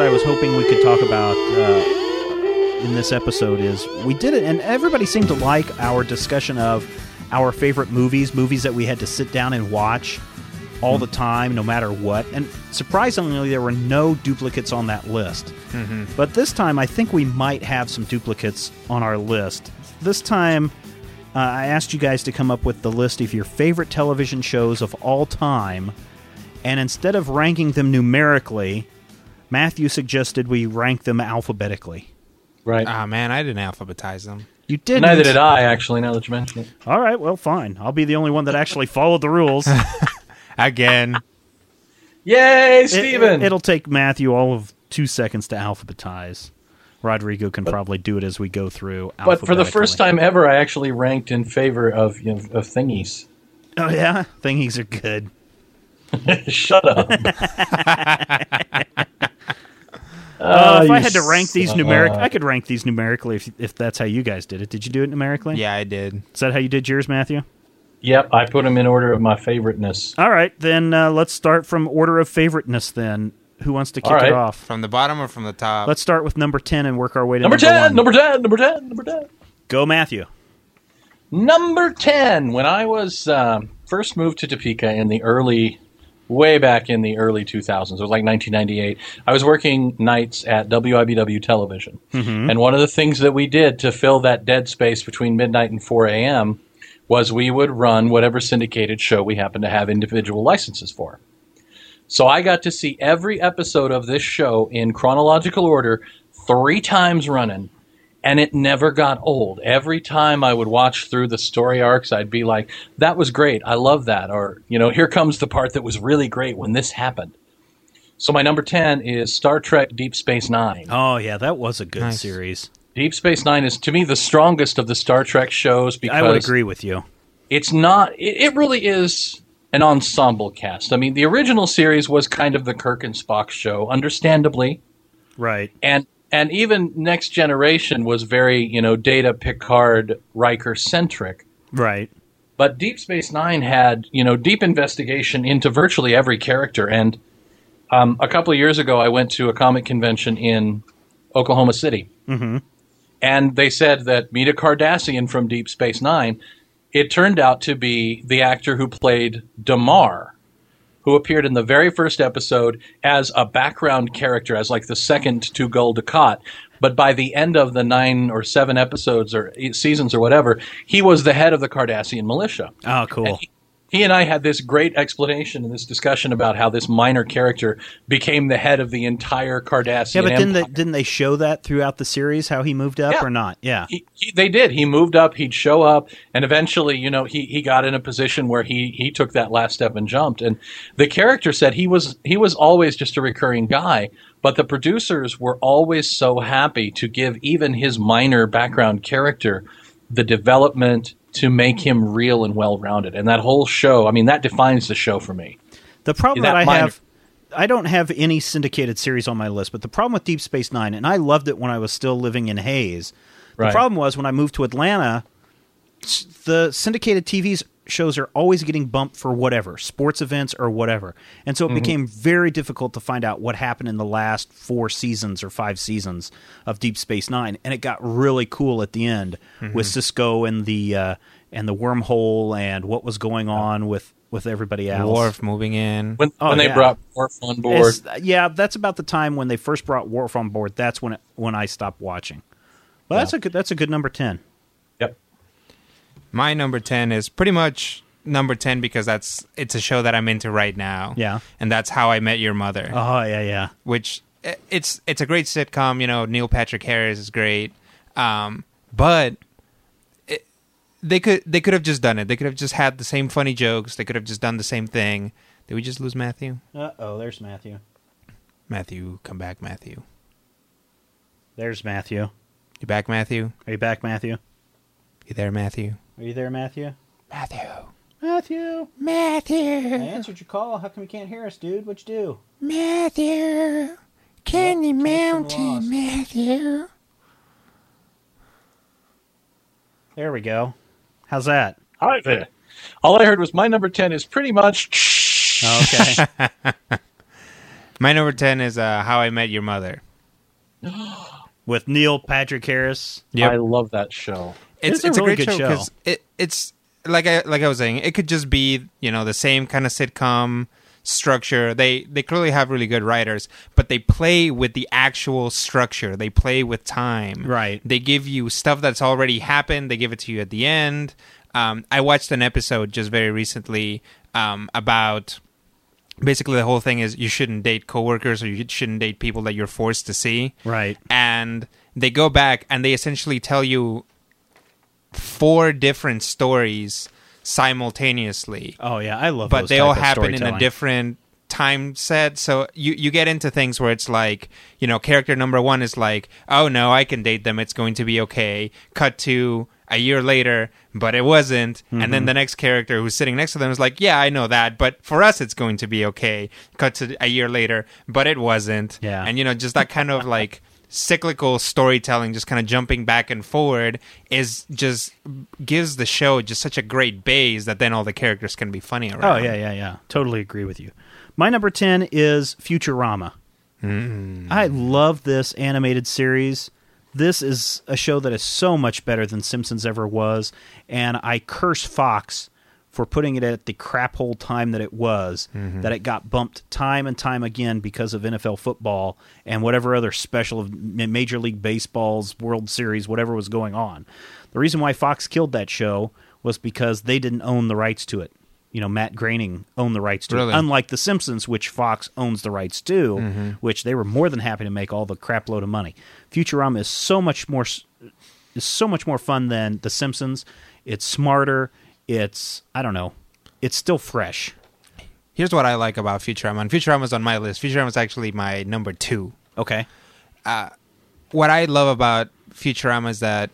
that I was hoping we could talk about uh, in this episode is we did it, and everybody seemed to like our discussion of our favorite movies, movies that we had to sit down and watch all the time, no matter what. And surprisingly, there were no duplicates on that list. But this time, I think we might have some duplicates on our list. This time, uh, I asked you guys to come up with the list of your favorite television shows of all time, and instead of ranking them numerically, Matthew suggested we rank them alphabetically. Right. Ah man, I didn't alphabetize them. You didn't. Neither did I, actually. Now that you mention it. All right, well, fine. I'll be the only one that actually followed the rules. Again. Yay, It- Stephen! It, will take Matthew all of two seconds to alphabetize. Rodrigo can probably do it as we go through. but for the first time ever, I actually ranked in favor of you know, of thingies. oh yeah, thingies are good. Shut up. Uh, if Oh, I had to rank these numeric, suck. I could rank these numerically if if that's how you guys did it. Did you do it numerically? Yeah, I did. Is that how you did yours, Matthew? Yep, I put them in order of my favoriteness. All right, then uh, let's start from order of favoriteness. Then, who wants to kick All right. it off? From the bottom or from the top? Let's start with number ten and work our way to Number number, ten, one. number ten, number ten, number ten. Go, Matthew. Number 10, when I was um, first moved to Topeka in the early, way back in the early 2000s, it was like 1998, I was working nights at WIBW Television. Mm-hmm. And one of the things that we did to fill that dead space between midnight and 4 a.m. was we would run whatever syndicated show we happened to have individual licenses for. So I got to see every episode of this show in chronological order three times running and it never got old. Every time I would watch through the story arcs, I'd be like, "That was great. I love that." Or, you know, here comes the part that was really great when this happened. So my number 10 is Star Trek Deep Space 9. Oh yeah, that was a good Nice. series. Deep Space 9 is to me the strongest of the Star Trek shows because I would agree with you. it's not it, it really is an ensemble cast. I mean, the original series was kind of the Kirk and Spock show, understandably. Right. and and even next generation was very you know data picard riker centric Right. but deep space nine had you know deep investigation into virtually every character and um, a couple of years ago i went to a comic convention in oklahoma city mm-hmm. and they said that Mita Cardassian from Deep Space Nine, it turned out to be the actor who played Damar, who appeared in the very first episode as a background character, as like the second to Gul Dukat. But by the end of the nine or seven episodes or eight seasons or whatever, he was the head of the Cardassian militia. Oh, cool. He and I had this great explanation and this discussion about how this minor character became the head of the entire Cardassian Yeah, but didn't they, didn't they show that throughout the series how he moved up Yeah. or not? Yeah. he, he, they did. He moved up. He'd show up, and eventually, you know, he, he got in a position where he he took that last step and jumped. And the character said he was he was always just a recurring guy, but the producers were always so happy to give even his minor background character the development to make him real and well rounded. And that whole show, I mean, that defines the show for me. The problem that that I minor- have, I don't have any syndicated series on my list, but the problem with Deep Space Nine, and I loved it when I was still living in Hays. The Right. problem was when I moved to Atlanta, the syndicated TVs shows are always getting bumped for whatever sports events or whatever, and so it became very difficult to find out what happened in the last four seasons or five seasons of Deep Space Nine, and it got really cool at the end with Sisko and the uh, and the wormhole and what was going on with with everybody else. Worf moving in. When, Oh, when they yeah. brought Worf on board, It's- yeah, that's about the time when they first brought Worf on board. That's when it, when I stopped watching. Well, that's a good that's a good number ten. My number 10 is pretty much number 10 because that's it's a show that I'm into right now. Yeah. And that's How I Met Your Mother, Oh yeah, yeah. which it's it's a great sitcom, you know, Neil Patrick Harris is great. Um, but it, they could they could have just done it. They could have just had the same funny jokes. They could have just done the same thing. Did we just lose Matthew? Uh oh, there's Matthew. Matthew, come back, Matthew. There's Matthew. You back, Matthew? Are you back, Matthew? You there, Matthew? Are you there, Matthew? Matthew. Matthew. Matthew. I answered your call. How come you can't hear us, dude? What'd you do? Matthew. Candy lost. Matthew. There we go. How's that? Hi there. All I heard was my number ten is pretty much. Oh, okay. My number ten is uh, How I Met Your Mother. with Neil Patrick Harris. I love that show. It's It's a it's a, really great good show show. because it it's like I like I was saying, it could just be you know the same kind of sitcom structure. They they clearly have really good writers, but they play with the actual structure. They play with time. Right. They give you stuff that's already happened. They give it to you at the end. Um, I watched an episode just very recently um, about basically the whole thing is you shouldn't date coworkers or you shouldn't date people that you're forced to see Right. and they go back and they essentially tell you four different stories simultaneously Oh yeah, I love. That. But they all happen in a different time set so you you get into things where it's like you know character number one is like oh no i can date them it's going to be okay cut to a year later but it wasn't and Mm-hmm. then the next character who's sitting next to them is like yeah i know that but for us it's going to be okay cut to a year later but it wasn't Yeah. and you know just that kind of like cyclical storytelling just kind of jumping back and forward is just gives the show just such a great base that then all the characters can be funny around Oh yeah, yeah, yeah. Totally agree with you. My number ten is Futurama. Mm. I love this animated series. This is a show that is so much better than Simpsons ever was, and I curse Fox for putting it at the crap hole time that it was. Mm-hmm. That it got bumped time and time again because of NFL football and whatever other special of Major League Baseball's World Series, whatever was going on. The reason why Fox killed that show was because they didn't own the rights to it. You know, Matt Groening owned the rights to Really? it, unlike The Simpsons, which Fox owns the rights to, mm-hmm. which they were more than happy to make all the crap load of money. Futurama is so much more is so much more fun than The Simpsons. It's smarter. It's I don't know. It's still fresh. Here's what I like about Futurama. And Futurama's on my list. Futurama's actually my number two. Okay. Uh, what I love about Futurama is that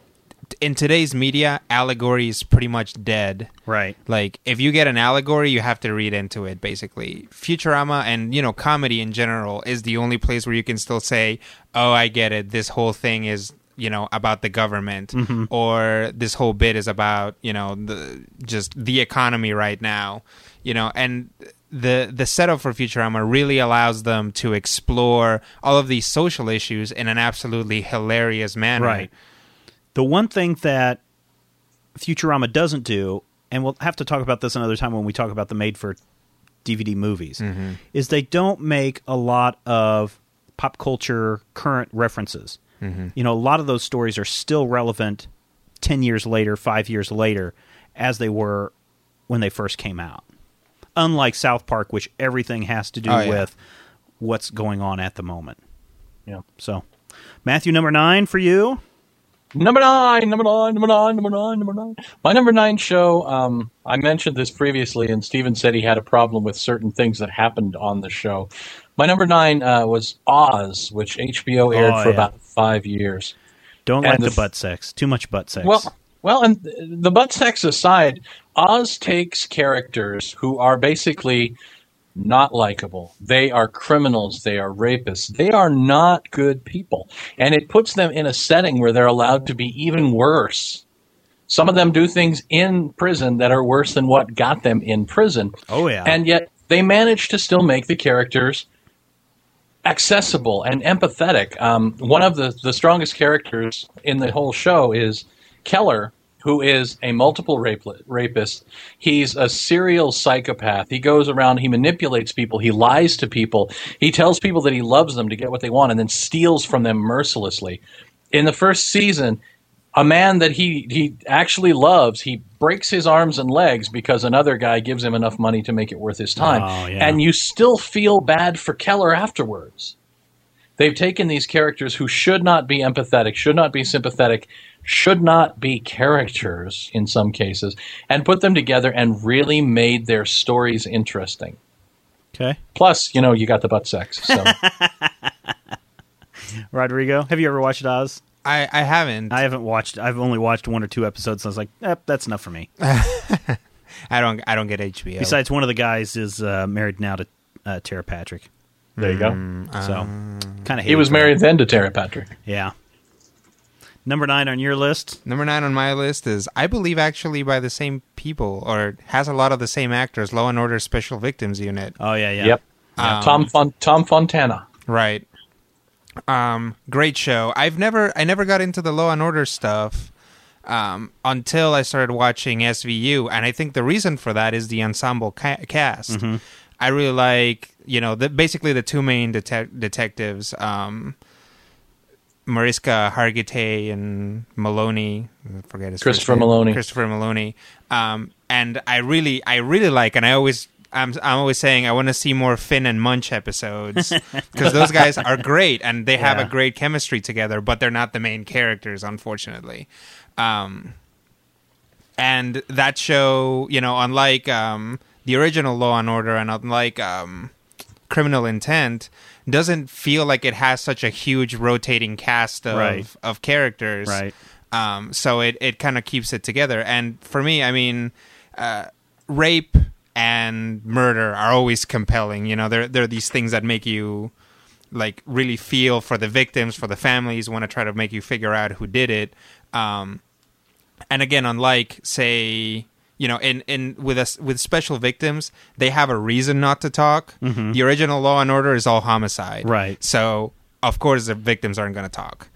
in today's media, allegory is pretty much dead. Right. Like, if you get an allegory, you have to read into it, basically. Futurama and, you know, comedy in general is the only place where you can still say, oh, I get it. This whole thing is, you know, about the government. Mm-hmm. Or this whole bit is about, you know, the just the economy right now. You know, and the the setup for Futurama really allows them to explore all of these social issues in an absolutely hilarious manner. Right. The one thing that Futurama doesn't do, and we'll have to talk about this another time when we talk about the made for DVD movies, mm-hmm. is they don't make a lot of pop culture current references. You know, a lot of those stories are still relevant 10 years later, 5 years later, as they were when they first came out. Unlike South Park, which everything has to do Oh, yeah. with what's going on at the moment. Yeah. So, Matthew, number nine for you. Number nine, number nine, number nine, number nine, number nine. My number nine show, um, I mentioned this previously, and Stephen said he had a problem with certain things that happened on the show. My number nine uh, was Oz, which HBO aired Oh, for yeah. about five years. Don't And like the the, butt sex. Too much butt sex. Well, well, and the butt sex aside, Oz takes characters who are basically not likable. They are criminals. They are rapists. They are not good people, and it puts them in a setting where they're allowed to be even worse. Some of them do things in prison that are worse than what got them in prison. Oh, yeah. And yet they manage to still make the characters accessible and empathetic. Um, one of the, the strongest characters in the whole show is Keller, who is a multiple rapist. He's a serial psychopath. He goes around, he manipulates people, he lies to people, he tells people that he loves them to get what they want, and then steals from them mercilessly. In the first season, a man that he he actually loves, he breaks his arms and legs because another guy gives him enough money to make it worth his time. Oh, yeah. And you still feel bad for Keller afterwards. They've taken these characters who should not be empathetic, should not be sympathetic, should not be characters in some cases, and put them together and really made their stories interesting. okay. Plus, you know, you got the butt sex. So Rodrigo, have you ever watched Oz? I, I haven't. I I, haven't watched. I've only watched one or two episodes. And I was like, eh, that's enough for me. I don't I don't get HBO. Besides, one of the guys is uh, married now to uh, Tara Patrick, there you go. so kind of He was married then to Tara Patrick. Yeah. Number nine on your list. Number nine on my list is I believe actually by the same people or has a lot of the same actors. Law and Order Special Victims Unit. Oh yeah, yeah. Yep. Um, Tom Fon- Tom Fontana. Right. Um, great show. I've never I never got into the Law and Order stuff um, until I started watching SVU, and I think the reason for that is the ensemble ca- cast. I really like you know the, basically the two main detec- detectives. Um, Mariska Hargitay and Meloni, I forget his first Christopher name. Meloni. Christopher Meloni. Um, and I really, I really like, and I always, I'm, I'm always saying I want to see more Fin and Munch episodes because those guys are great and they have Yeah. a great chemistry together, but they're not the main characters, unfortunately. Um, and that show, you know, unlike um, the original Law and Order and unlike um, Criminal Intent, doesn't feel like it has such a huge rotating cast of Right. of characters. Right. Um, so it, it kind of keeps it together. And for me, I mean, uh, rape and murder are always compelling. You know, they're they're these things that make you like really feel for the victims, for the families, want to try to make you figure out who did it. Um, and again, unlike say, you know, in in with us with special victims, they have a reason not to talk. The original Law and Order is all homicide, Right. So of course the victims aren't going to talk.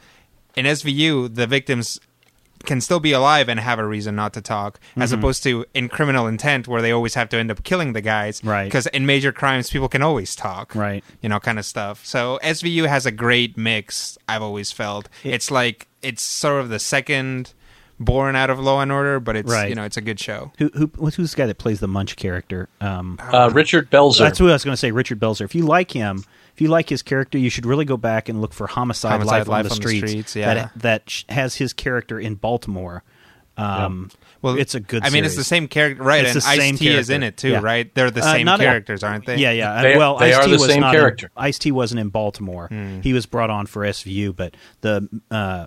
In SVU, the victims can still be alive and have a reason not to talk, as opposed to in criminal intent where they always have to end up killing the guys. Right. Because in major crimes, people can always talk Right. you know, kind of stuff. So SVU has a great mix. I've always felt it's like it's sort of the second born out of Law and Order, but it's Right. you know it's a good show. Who, who who's the guy that plays the Munch character? Um, Uh, Richard Belzer. that's what I was going to say. Richard Belzer. If you like him, if you like his character, you should really go back and look for Homicide, Homicide, Life, on, the on the Streets. Streets, yeah. That that has his character in Baltimore. Um, Well, it's a good. I mean, it's the same character, right? It's and the same Ice T is in it too, Yeah. right? They're the Uh, same a- characters, aren't they? Yeah, yeah. They- well, they Ice are T the was same not character. Ice T wasn't in Baltimore. Hmm. He was brought on for SVU, but the uh,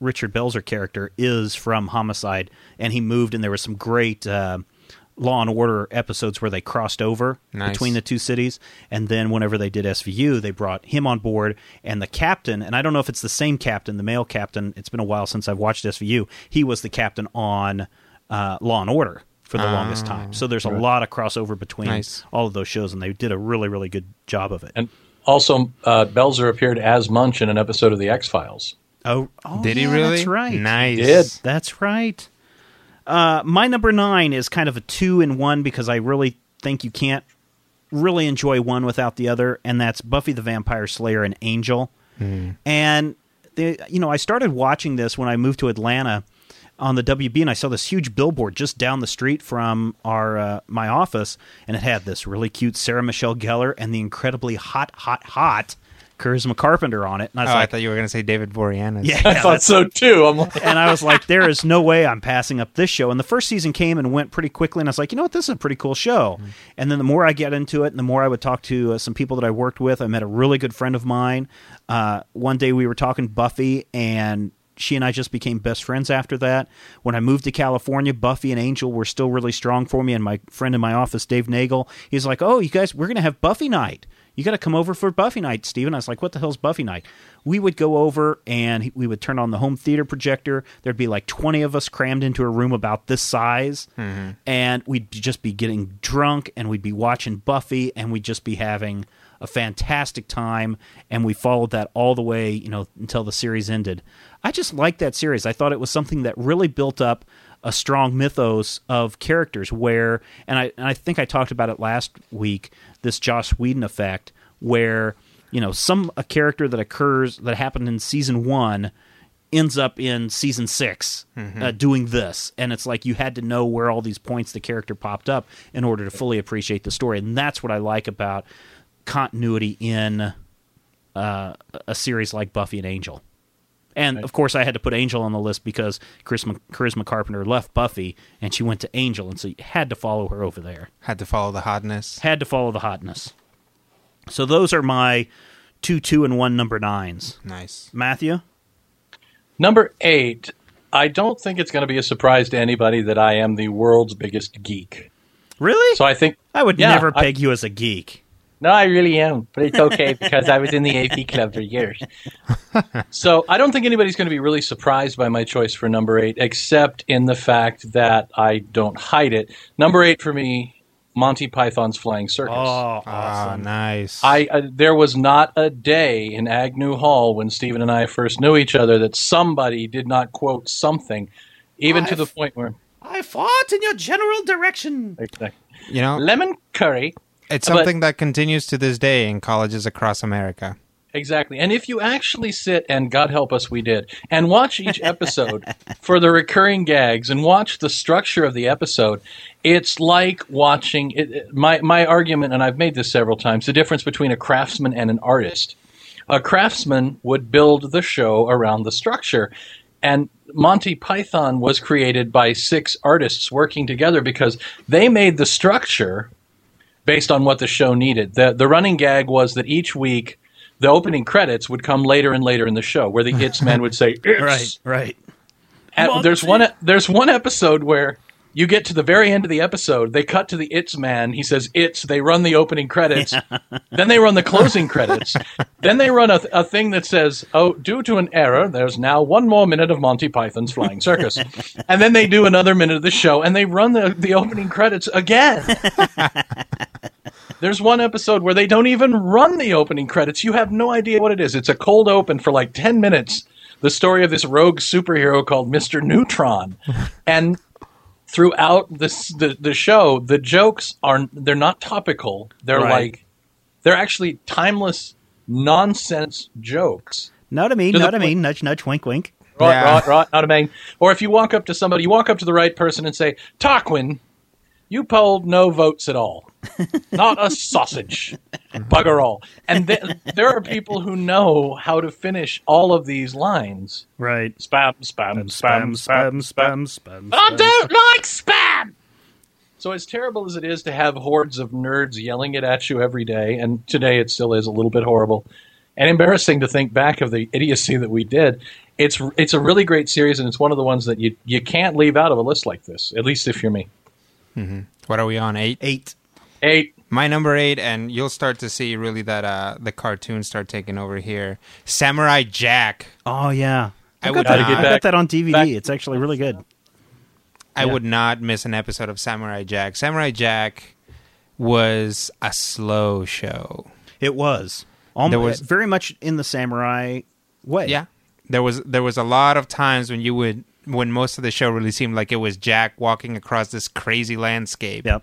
Richard Belzer character is from Homicide, and he moved, and there was some great. Uh, Law and Order episodes where they crossed over Nice. between the two cities, and then whenever they did SVU, they brought him on board, and the captain. And I don't know if it's the same captain, the male captain. It's been a while since I've watched SVU. He was the captain on uh, Law and Order for the longest time. So there's a lot of crossover between Nice. all of those shows, and they did a really, really good job of it. and also, uh, Belzer appeared as Munch in an episode of The X Files. oh, oh, Did he really? That's right. Nice. Did. That's right. Uh, my number nine is kind of a two in one because I really think you can't really enjoy one without the other, and that's Buffy the Vampire Slayer and Angel. And the, you know, I started watching this when I moved to Atlanta on the WB, and I saw this huge billboard just down the street from our uh, my office, and it had this really cute Sarah Michelle Gellar and the incredibly hot, hot, hot Charisma Carpenter on it. And I Oh, was I thought you were going to say David Boreanaz. yeah, I thought so too. I'm like, and I was like, there is no way I'm passing up this show. And the first season came and went pretty quickly, and I was like, you know what, this is a pretty cool show. And then the more I get into it, and the more I would talk to uh, some people that I worked with, I met a really good friend of mine. Uh, one day we were talking Buffy, and she and I just became best friends after that. When I moved to California, Buffy and Angel were still really strong for me. And my friend in my office, Dave Nagel, he's like, "Oh, you guys, we're gonna have Buffy night. You got to come over for Buffy night, Stephen. I was like, "What the hell's Buffy night?" We would go over and we would turn on the home theater projector. There'd be like twenty of us crammed into a room about this size, mm-hmm. and we'd just be getting drunk and we'd be watching Buffy and we'd just be having a fantastic time and we followed that all the way you know until the series ended i just liked that series i thought it was something that really built up a strong mythos of characters where and i and i think i talked about it last week this joss whedon effect where you know some a character that occurs that happened in season one ends up in season 6 uh, doing this. And it's like you had to know where all these points the character popped up in order to fully appreciate the story. And that's what i like about continuity in uh, a series like buffy and angel and of course i had to put angel on the list because charisma, charisma carpenter left buffy and she went to angel and so you had to follow her over there Had to follow the hotness. had to follow the hotness so those are my two two and one number nines Nice. matthew number eight. I don't think it's going to be a surprise to anybody that I am the world's biggest geek. really So I think i would Yeah, never I- peg you as a geek No, I really am, but it's okay because I was in the AP club for years. so I don't think anybody's going to be really surprised by my choice for number eight, except in the fact that I don't hide it. Number eight for me Monty Python's Flying Circus. Oh, Ah, awesome. nice. I uh, there was not a day in Agnew Hall when Stephen and I first knew each other that somebody did not quote something, even to the point where I fought in your general direction. you know, lemon curry. It's but- something that continues to this day in colleges across America. Exactly. And if you actually sit and God help us we did and watch each episode for the recurring gags and watch the structure of the episode, it's like watching it- my my argument and I've made this several times, the difference between a craftsman and an artist. A craftsman would build the show around the structure and Monty Python was created by six artists working together because they made the structure based on what the show needed. The the running gag was that each week the opening credits would come later and later in the show, where the It's man would say "It's." Right, right. And there's one there's one episode where you get to the very end of the episode, they cut to the It's man. He says It's. They run the opening credits, then they run the closing credits, then they run a, a thing that says, "Oh, due to an error, there's now one more minute of Monty Python's Flying Circus," and then they do another minute of the show, and they run the the opening credits again. There's one episode where they don't even run the opening credits. You have no idea what it is. It's a cold open for like 10 minutes. The story of this rogue superhero called Mr. Neutron. and throughout this the, the show, the jokes are they're not topical. They're Right. like they're actually timeless nonsense jokes. Not a mean, To the not a point- mean. Nudge, nudge, wink, wink. Right, Yeah. right, right, not a bang. Or if you walk up to somebody, you walk up to the right person and say, Tarquin, you polled no votes at all. Not a sausage. Bugger all. And th- there are people who know how to finish all of these lines. Right. Spam, spam, spam, spam, spam. spam. spam I don't like spam! So as terrible as it is to have hordes of nerds yelling it at you every day, and today it still is a little bit horrible and embarrassing to think back of the idiocy that we did. It's it's a really great series, and it's one of the ones that you you can't leave out of a list like this. At least if you're me. What are we on? Eight? Eight. Eight. My number eight, and you'll start to see really that uh, the cartoons start taking over here. Samurai Jack. Oh yeah. I I would got, that, not- I got that on DVD. back- it's actually really good. I Yeah. would not miss an episode of Samurai Jack. Samurai Jack was a slow show. It was. Almost, There was- very much in the samurai way. Yeah, there was there was a lot of times when you would when most of the show really seemed like it was Jack walking across this crazy landscape. Yep.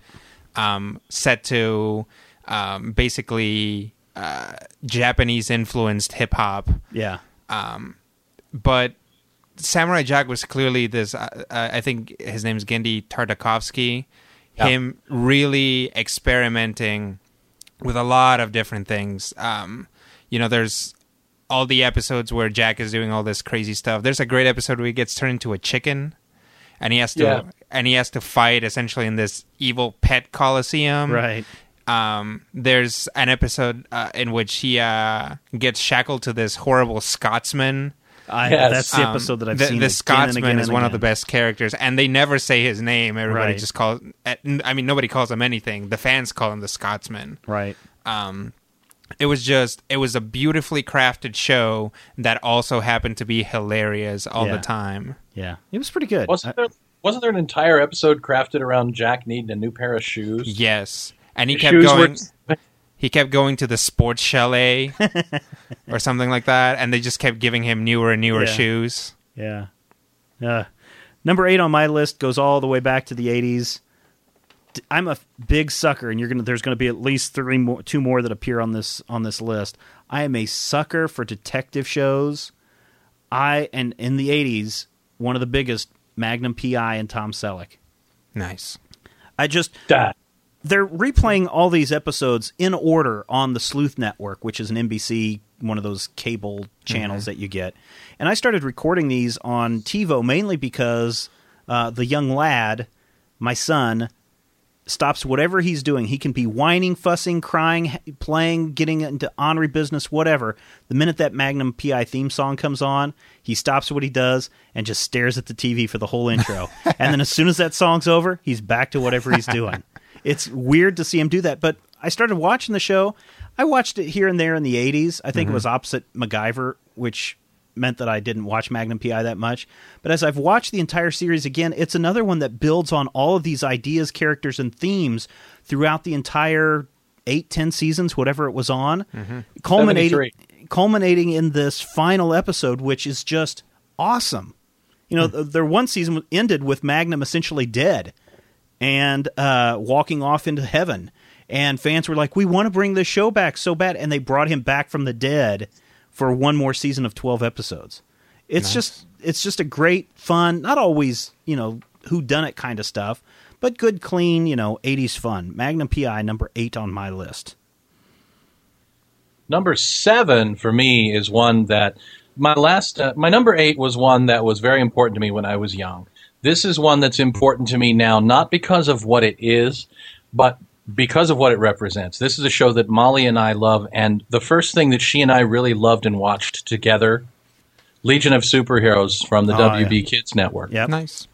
um, set to um, basically uh, Japanese influenced hip hop. Yeah. But Samurai Jack was clearly this. Uh, uh, I think his name's Genndy Tartakovsky. Yeah. Him really experimenting with a lot of different things. Um, you know, there's all the episodes where Jack is doing all this crazy stuff. There's a great episode where he gets turned into a chicken, and he has to Yeah. and he has to fight essentially in this evil pet coliseum. Right. Um, there's an episode uh, in which he uh, gets shackled to this horrible Scotsman. I, Yes. That's the Um, episode that I've the, seen. The again and Scotsman again is and one of the best characters, and they never say his name. Everybody Right. just calls. I mean, nobody calls him anything. The fans call him the Scotsman. Right. Um, it was just it was a beautifully crafted show that also happened to be hilarious all Yeah. the time. Yeah. It was pretty good. Wasn't there wasn't there an entire episode crafted around Jack needing a new pair of shoes? Yes, and he The kept going. were- he kept going to the sports chalet or something like that, and they just kept giving him newer and newer Yeah. shoes. Yeah. Uh, number eight on my list goes all the way back to the '80s. D- I'm a big sucker, and you're gonna. There's gonna be at least three more, two more that appear on this on this list. I am a sucker for detective shows. I and in the '80s, one of the biggest, Magnum PI and Tom Selleck. Nice. I just Dad. they're replaying all these episodes in order on the Sleuth Network, which is an NBC one of those cable channels that you get. And I started recording these on TiVo mainly because uh, the young lad, my son, stops whatever he's doing. He can be whining, fussing, crying, playing, getting into honorary business, whatever. The minute that Magnum PI theme song comes on, he stops what he does and just stares at the TV for the whole intro. and then as soon as that song's over, he's back to whatever he's doing. It's weird to see him do that, but I started watching the show. I watched it here and there in the 80s. I think it mm-hmm. was opposite MacGyver, which meant that I didn't watch Magnum PI that much. But as I've watched the entire series again, it's another one that builds on all of these ideas, characters, and themes throughout the entire eight, ten seasons, whatever it was on, culminating 73. culminating in this final episode, which is just awesome. You know, th their one season ended with Magnum essentially dead and uh, walking off into heaven. And fans were like, "We want to bring this show back so bad," and they brought him back from the dead for one more season of twelve episodes. It's just, it's just a great, fun, not always, you know, who done it kind of stuff, but good, clean, you know, '80s fun. Magnum PI number eight on my list. Number seven for me is one that my last, uh, my number eight was one that was very important to me when I was young. This is one that's important to me now, not because of what it is, but because of what it represents. This is a show that Molly and I love, and the first thing that she and I really loved and watched together, Legion of Superheroes from the ah, Oh, WB yeah. Kids Network. Yeah, Nice.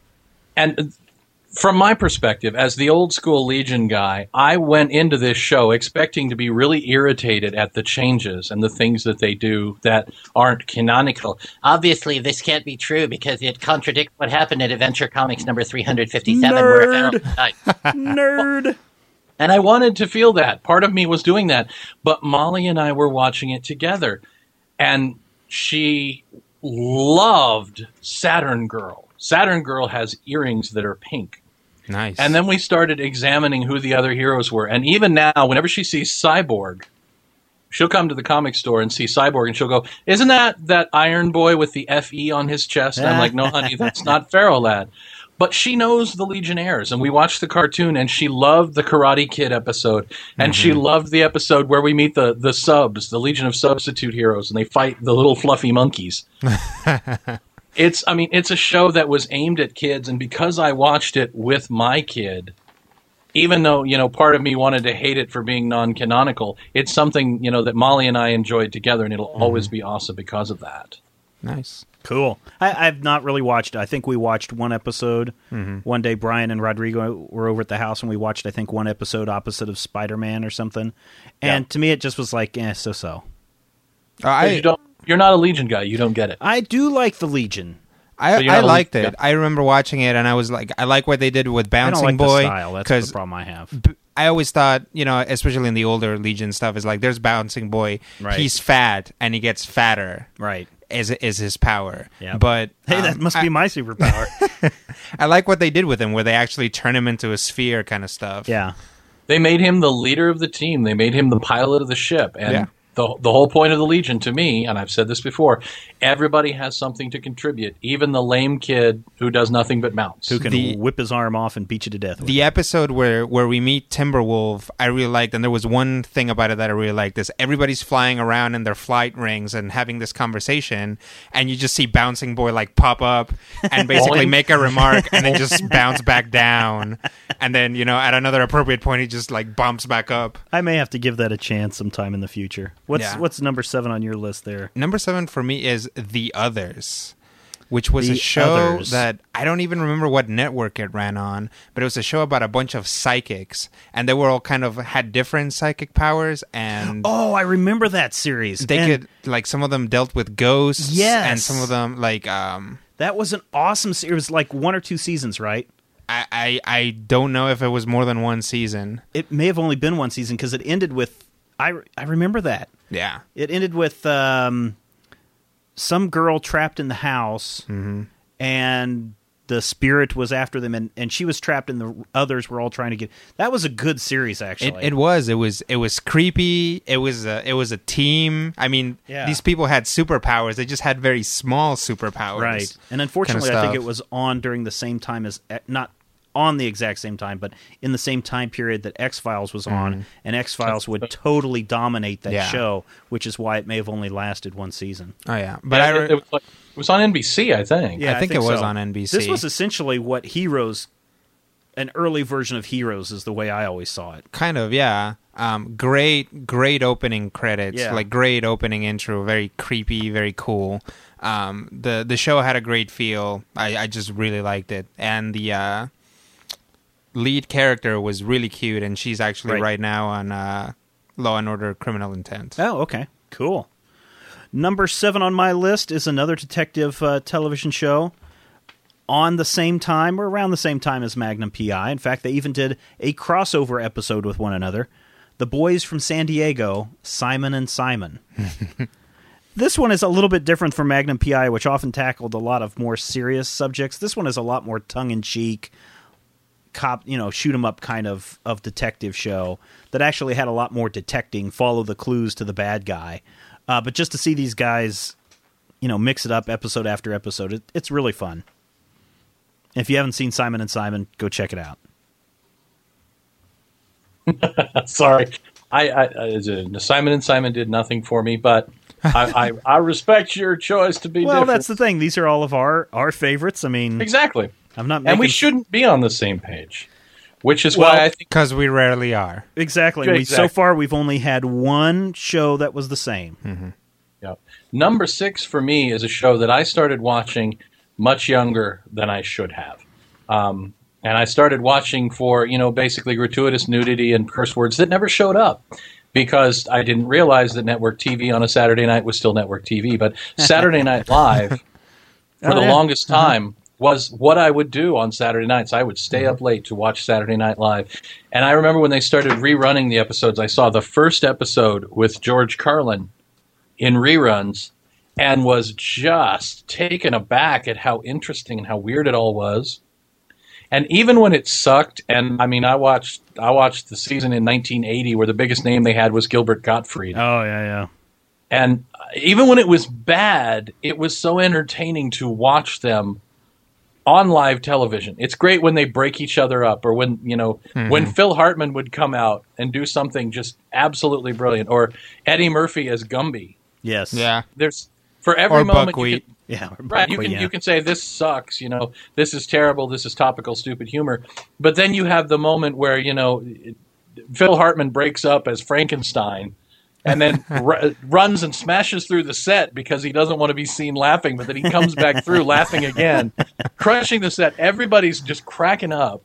And from my perspective, as the old school Legion guy, I went into this show expecting to be really irritated at the changes and the things that they do that aren't canonical. Obviously, this can't be true because it contradicts what happened in Adventure Comics number 357, where Nerd. Feral died. Nerd. And I wanted to feel that. Part of me was doing that. But Molly and I were watching it together. And she loved Saturn Girl. Saturn Girl has earrings that are pink. Nice. And then we started examining who the other heroes were. And even now, whenever she sees Cyborg, she'll come to the comic store and see Cyborg and she'll go, Isn't that that Iron Boy with the FE on his chest? And I'm like, No, honey, that's not Ferro Lad. But she knows the Legionnaires, and we watched the cartoon, and she loved the Karate Kid episode, and she mm-hmm. loved the episode where we meet the the subs, the Legion of Substitute Heroes, and they fight the little fluffy monkeys. It's i mean it's a show that was aimed at kids and because i watched it with my kid even though you know part of me wanted to hate it for being non-canonical it's something you know that molly and i enjoyed together and it'll always mm-hmm. be awesome because of that. Nice. Cool. I, I've not really watched. I think we watched one episode. One day, Brian and Rodrigo were over at the house, and we watched. I think one episode opposite of Spider Man or something. And Yeah. to me, it just was like, eh, so so. Uh, I, you don't you're not a legion guy you don't get it I do like the Legion. I, So I liked lead- it. I remember watching it, and I was like, I like what they did with I don't Bouncing like Boy the style. That's the problem I have. b- I always thought, you know, especially in the older Legion stuff, is like there's Bouncing Boy. Right. He's fat and he gets fatter. Right. Is is his power? Yeah. But Hey, that um, must I, be my superpower. I like what they did with him, where they actually turn him into a sphere, kind of stuff. yeah. they made him the leader of the team they made him the pilot of the ship and Yeah. The, the whole point of the legion to me and i've said this before everybody has something to contribute even the lame kid who does nothing but mounts Who can The- whip his arm off and beat you to death? With The episode where where we meet Timberwolf, I really liked, and there was one thing about it that I really liked: is everybody's flying around in their flight rings and having this conversation, and you just see Bouncing Boy like pop up and basically make a remark, and then just bounce back down, and then you know at another appropriate point he just like bumps back up. I may have to give that a chance sometime in the future. What's Yeah. what's number seven on your list there? Number seven for me is The Others, which was The a show Others. that I don't even remember what network it ran on, but it was a show about a bunch of psychics, and they were all kind of had different psychic powers, and Oh, I remember that series. they And could like some of them dealt with ghosts, Yes. and some of them like um. That was an awesome. series. it was like one or two seasons, right? I, I I don't know if it was more than one season. It may have only been one season because it ended with. I I remember that Yeah, it ended with um, some girl trapped in the house, Mm-hmm. and the spirit was after them, and, and she was trapped, and the others were all trying to get. That was a good series, actually. it was it was it was creepy. It was a, it was a team. I mean, Yeah. these people had superpowers. They just had very small superpowers. Right. And unfortunately, I think it was on during the same time as eh, not on the exact same time, but in the same time period that X Files was on, and X Files would totally dominate that Mm-hmm. Yeah. show, which is why it may have only lasted one season. Oh yeah, but Yeah, I it, re- it was like, it was on nbc i think I think it was so. on NBC. This was essentially what Heroes, an early version of Heroes, is the way I always saw it. kind of yeah. Um, great, great opening credits. Yeah. Like great opening intro. Very creepy. Very cool. Um, the the show had a great feel. I, I just really liked it, and the uh, lead character was really cute, and she's actually Right. right, now on uh, Law and Order: Criminal Intent. Oh, okay, cool. Number seven on my list is another detective uh, television show on the same time or around the same time as Magnum PI. In fact, they even did a crossover episode with one another. The Boys from San Diego, Simon and Simon. this one is a little bit different from Magnum PI, which often tackled a lot of more serious subjects. This one is a lot more tongue in cheek, cop, you know, shoot 'em up kind of of detective show that actually had a lot more detecting, follow the clues to the bad guy. Uh, but just to see these guys, you know, mix it up episode after episode, it, it's really fun. If you haven't seen Simon and Simon, go check it out. Sorry, I, I, I Simon and Simon did nothing for me, but I, I, I respect your choice to be. Well, different. that's the thing; these are all of our our favorites. I mean, exactly, I'm not making and we shouldn't be on the same page, which is why I think Because we rarely are. exactly. Yeah, We, so far, we've only had one show that was the same. Yeah. Number six for me is a show that I started watching much younger than I should have. Um, and I started watching for, you know, basically gratuitous nudity and curse words that never showed up because I didn't realize that network TV on a Saturday night was still network TV. But Saturday Night Live, for Oh, the yeah. longest time, was what I would do on Saturday nights. I would stay up mm-hmm. late to watch Saturday Night Live. And I remember when they started rerunning the episodes, I saw the first episode with George Carlin in reruns and was just taken aback at how interesting and how weird it all was. And even when it sucked, and I mean, I watched I watched the season in 1980 where the biggest name they had was Gilbert Gottfried, Oh yeah, yeah. and even when it was bad, it was so entertaining to watch them on live television. It's great when they break each other up, or when you know mm-hmm. when Phil Hartman would come out and do something just absolutely brilliant, or Eddie Murphy as Gumby. Yes. Yeah. There's for every Or moment you buckwheat. can, Yeah. right you can yeah. you can say this sucks you know this is terrible this is topical stupid humor but then you have the moment where you know phil hartman breaks up as frankenstein and then r- runs and smashes through the set because he doesn't want to be seen laughing but then he comes back through laughing again crushing the set everybody's just cracking up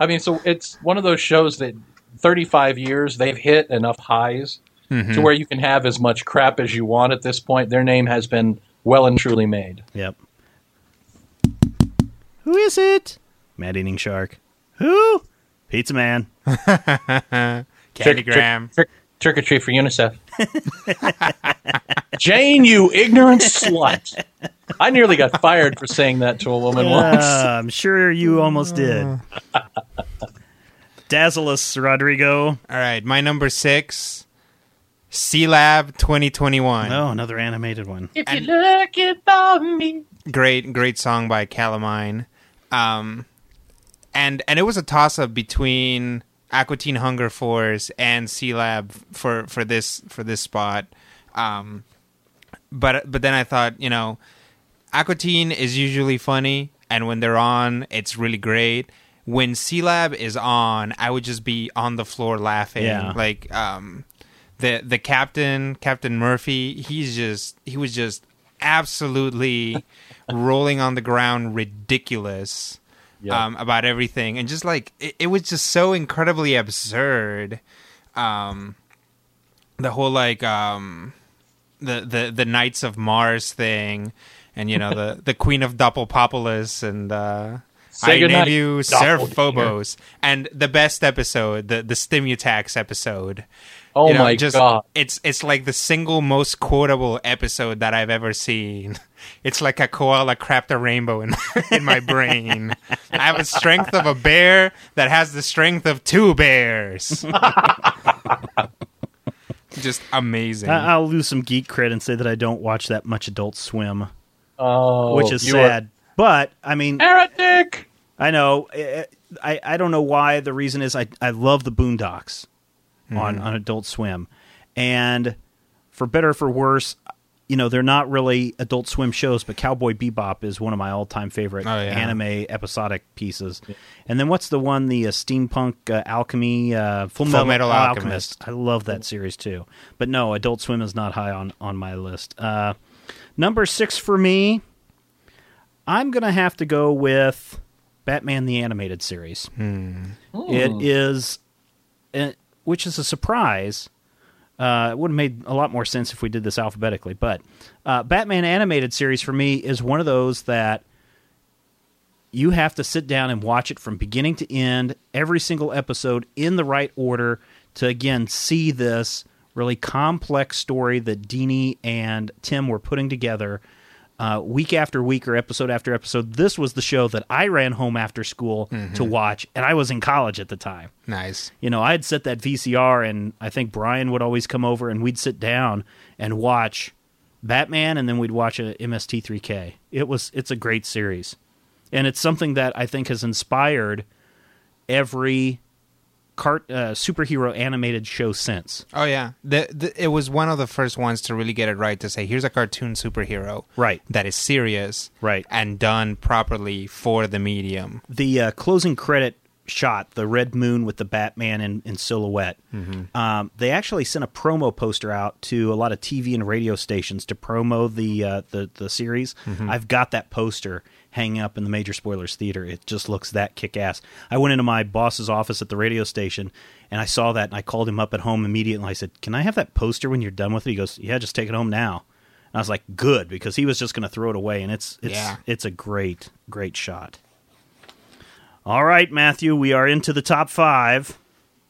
i mean so it's one of those shows that 35 years they've hit enough highs mm-hmm. to where you can have as much crap as you want at this point their name has been well and truly made Yep. Who is it? Mad eating shark. Who? Pizza man. Candygram. Trick, trick or treat for UNICEF. Jane, you ignorant slut. I nearly got fired for saying that to a woman once. Uh, I'm sure you almost did. Dazzleus Rodrigo. All right, my number six, Sealab 2021. Oh, another animated one. If you're looking for me. Great, great song by Calamine. Um, and and it was a toss up between Aqua Teen Hunger Force and Sealab for for this for this spot. Um, but but then I thought, you know, Aqua Teen is usually funny, and when they're on, it's really great. When Sealab is on, I would just be on the floor laughing. Yeah. Like um, the the captain, Captain Murphy, he's just he was just absolutely rolling on the ground, ridiculous Yeah. um, about everything, and just like it, it was just so incredibly absurd. Um, the whole like um, the the the Knights of Mars thing, and you know the the Queen of Doppelpopolis, and uh, Say I name you Sir Phobos, and the best episode, the the Stimutacs episode. Oh You know, my just, god. It's it's like the single most quotable episode that I've ever seen. It's like a koala crapped a rainbow in in my brain. I have the strength of a bear that has the strength of two bears. just amazing. I- I'll lose some geek cred and say that I don't watch that much Adult Swim, Oh, which is you are sad. But I mean, Heretic. I know. I I don't know why. The reason is I I love the Boondocks on on Adult Swim, and for better or for worse, you know they're not really Adult Swim shows, but Cowboy Bebop is one of my all time favorite Oh, yeah. anime episodic pieces. And then what's the one the uh, steampunk uh, alchemy uh, Full, Full Metal Alchemist. I love that series too. But no, Adult Swim is not high on on my list. Uh, number six for me. I'm gonna have to go with Batman the Animated Series. It is, uh, which is a surprise, Uh, it would have made a lot more sense if we did this alphabetically. But uh, Batman animated series for me is one of those that you have to sit down and watch it from beginning to end, every single episode in the right order to again see this really complex story that Dini and Timm were putting together uh, week after week or episode after episode. This was the show that I ran home after school to watch, and I was in college at the time. Nice. You know, I'd set that VCR, and I think Brian would always come over, and we'd sit down and watch Batman, and then we'd watch a MST3K. It was it's a great series, and it's something that I think has inspired every cart uh, superhero animated show since. Oh yeah, the, the, it was one of the first ones to really get it right to say here's a cartoon superhero Right. that is serious Right. and done properly for the medium. the uh, closing credit shot, the red moon with the Batman in, in silhouette, um, they actually sent a promo poster out to a lot of TV and radio stations to promo the uh, the the series. I've got that poster hanging up in the Major Spoilers Theater. It just looks that kick ass. I went into my boss's office at the radio station and I saw that and I called him up at home immediately. I said, "Can I have that poster when you're done with it?" He goes, "Yeah, just take it home now." And I was like, "Good," because he was just going to throw it away, and it's it's Yeah. it's a great great shot. All right, Matthew, we are into the top five.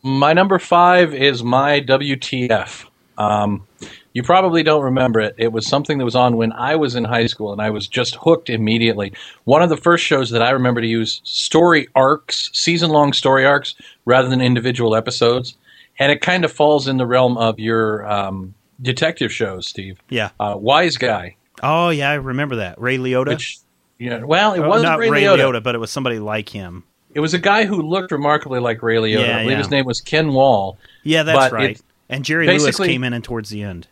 My number five is my WTF. Um, you probably don't remember it. It was something that was on when I was in high school, and I was just hooked immediately. One of the first shows that I remember to use story arcs, season long story arcs, rather than individual episodes. And it kind of falls in the realm of your um, detective shows, Steve. Yeah. Uh, Wise Guy. Oh, yeah, I remember that. Ray Liotta. Which, yeah, well, it Oh, wasn't not Ray, Ray Liotta. Liotta, but it was somebody like him. It was a guy who looked remarkably like Ray Liotta. Yeah, I believe yeah. his name was Ken Wahl. Yeah, that's right. it- And Jerry Lewis came in and towards the end.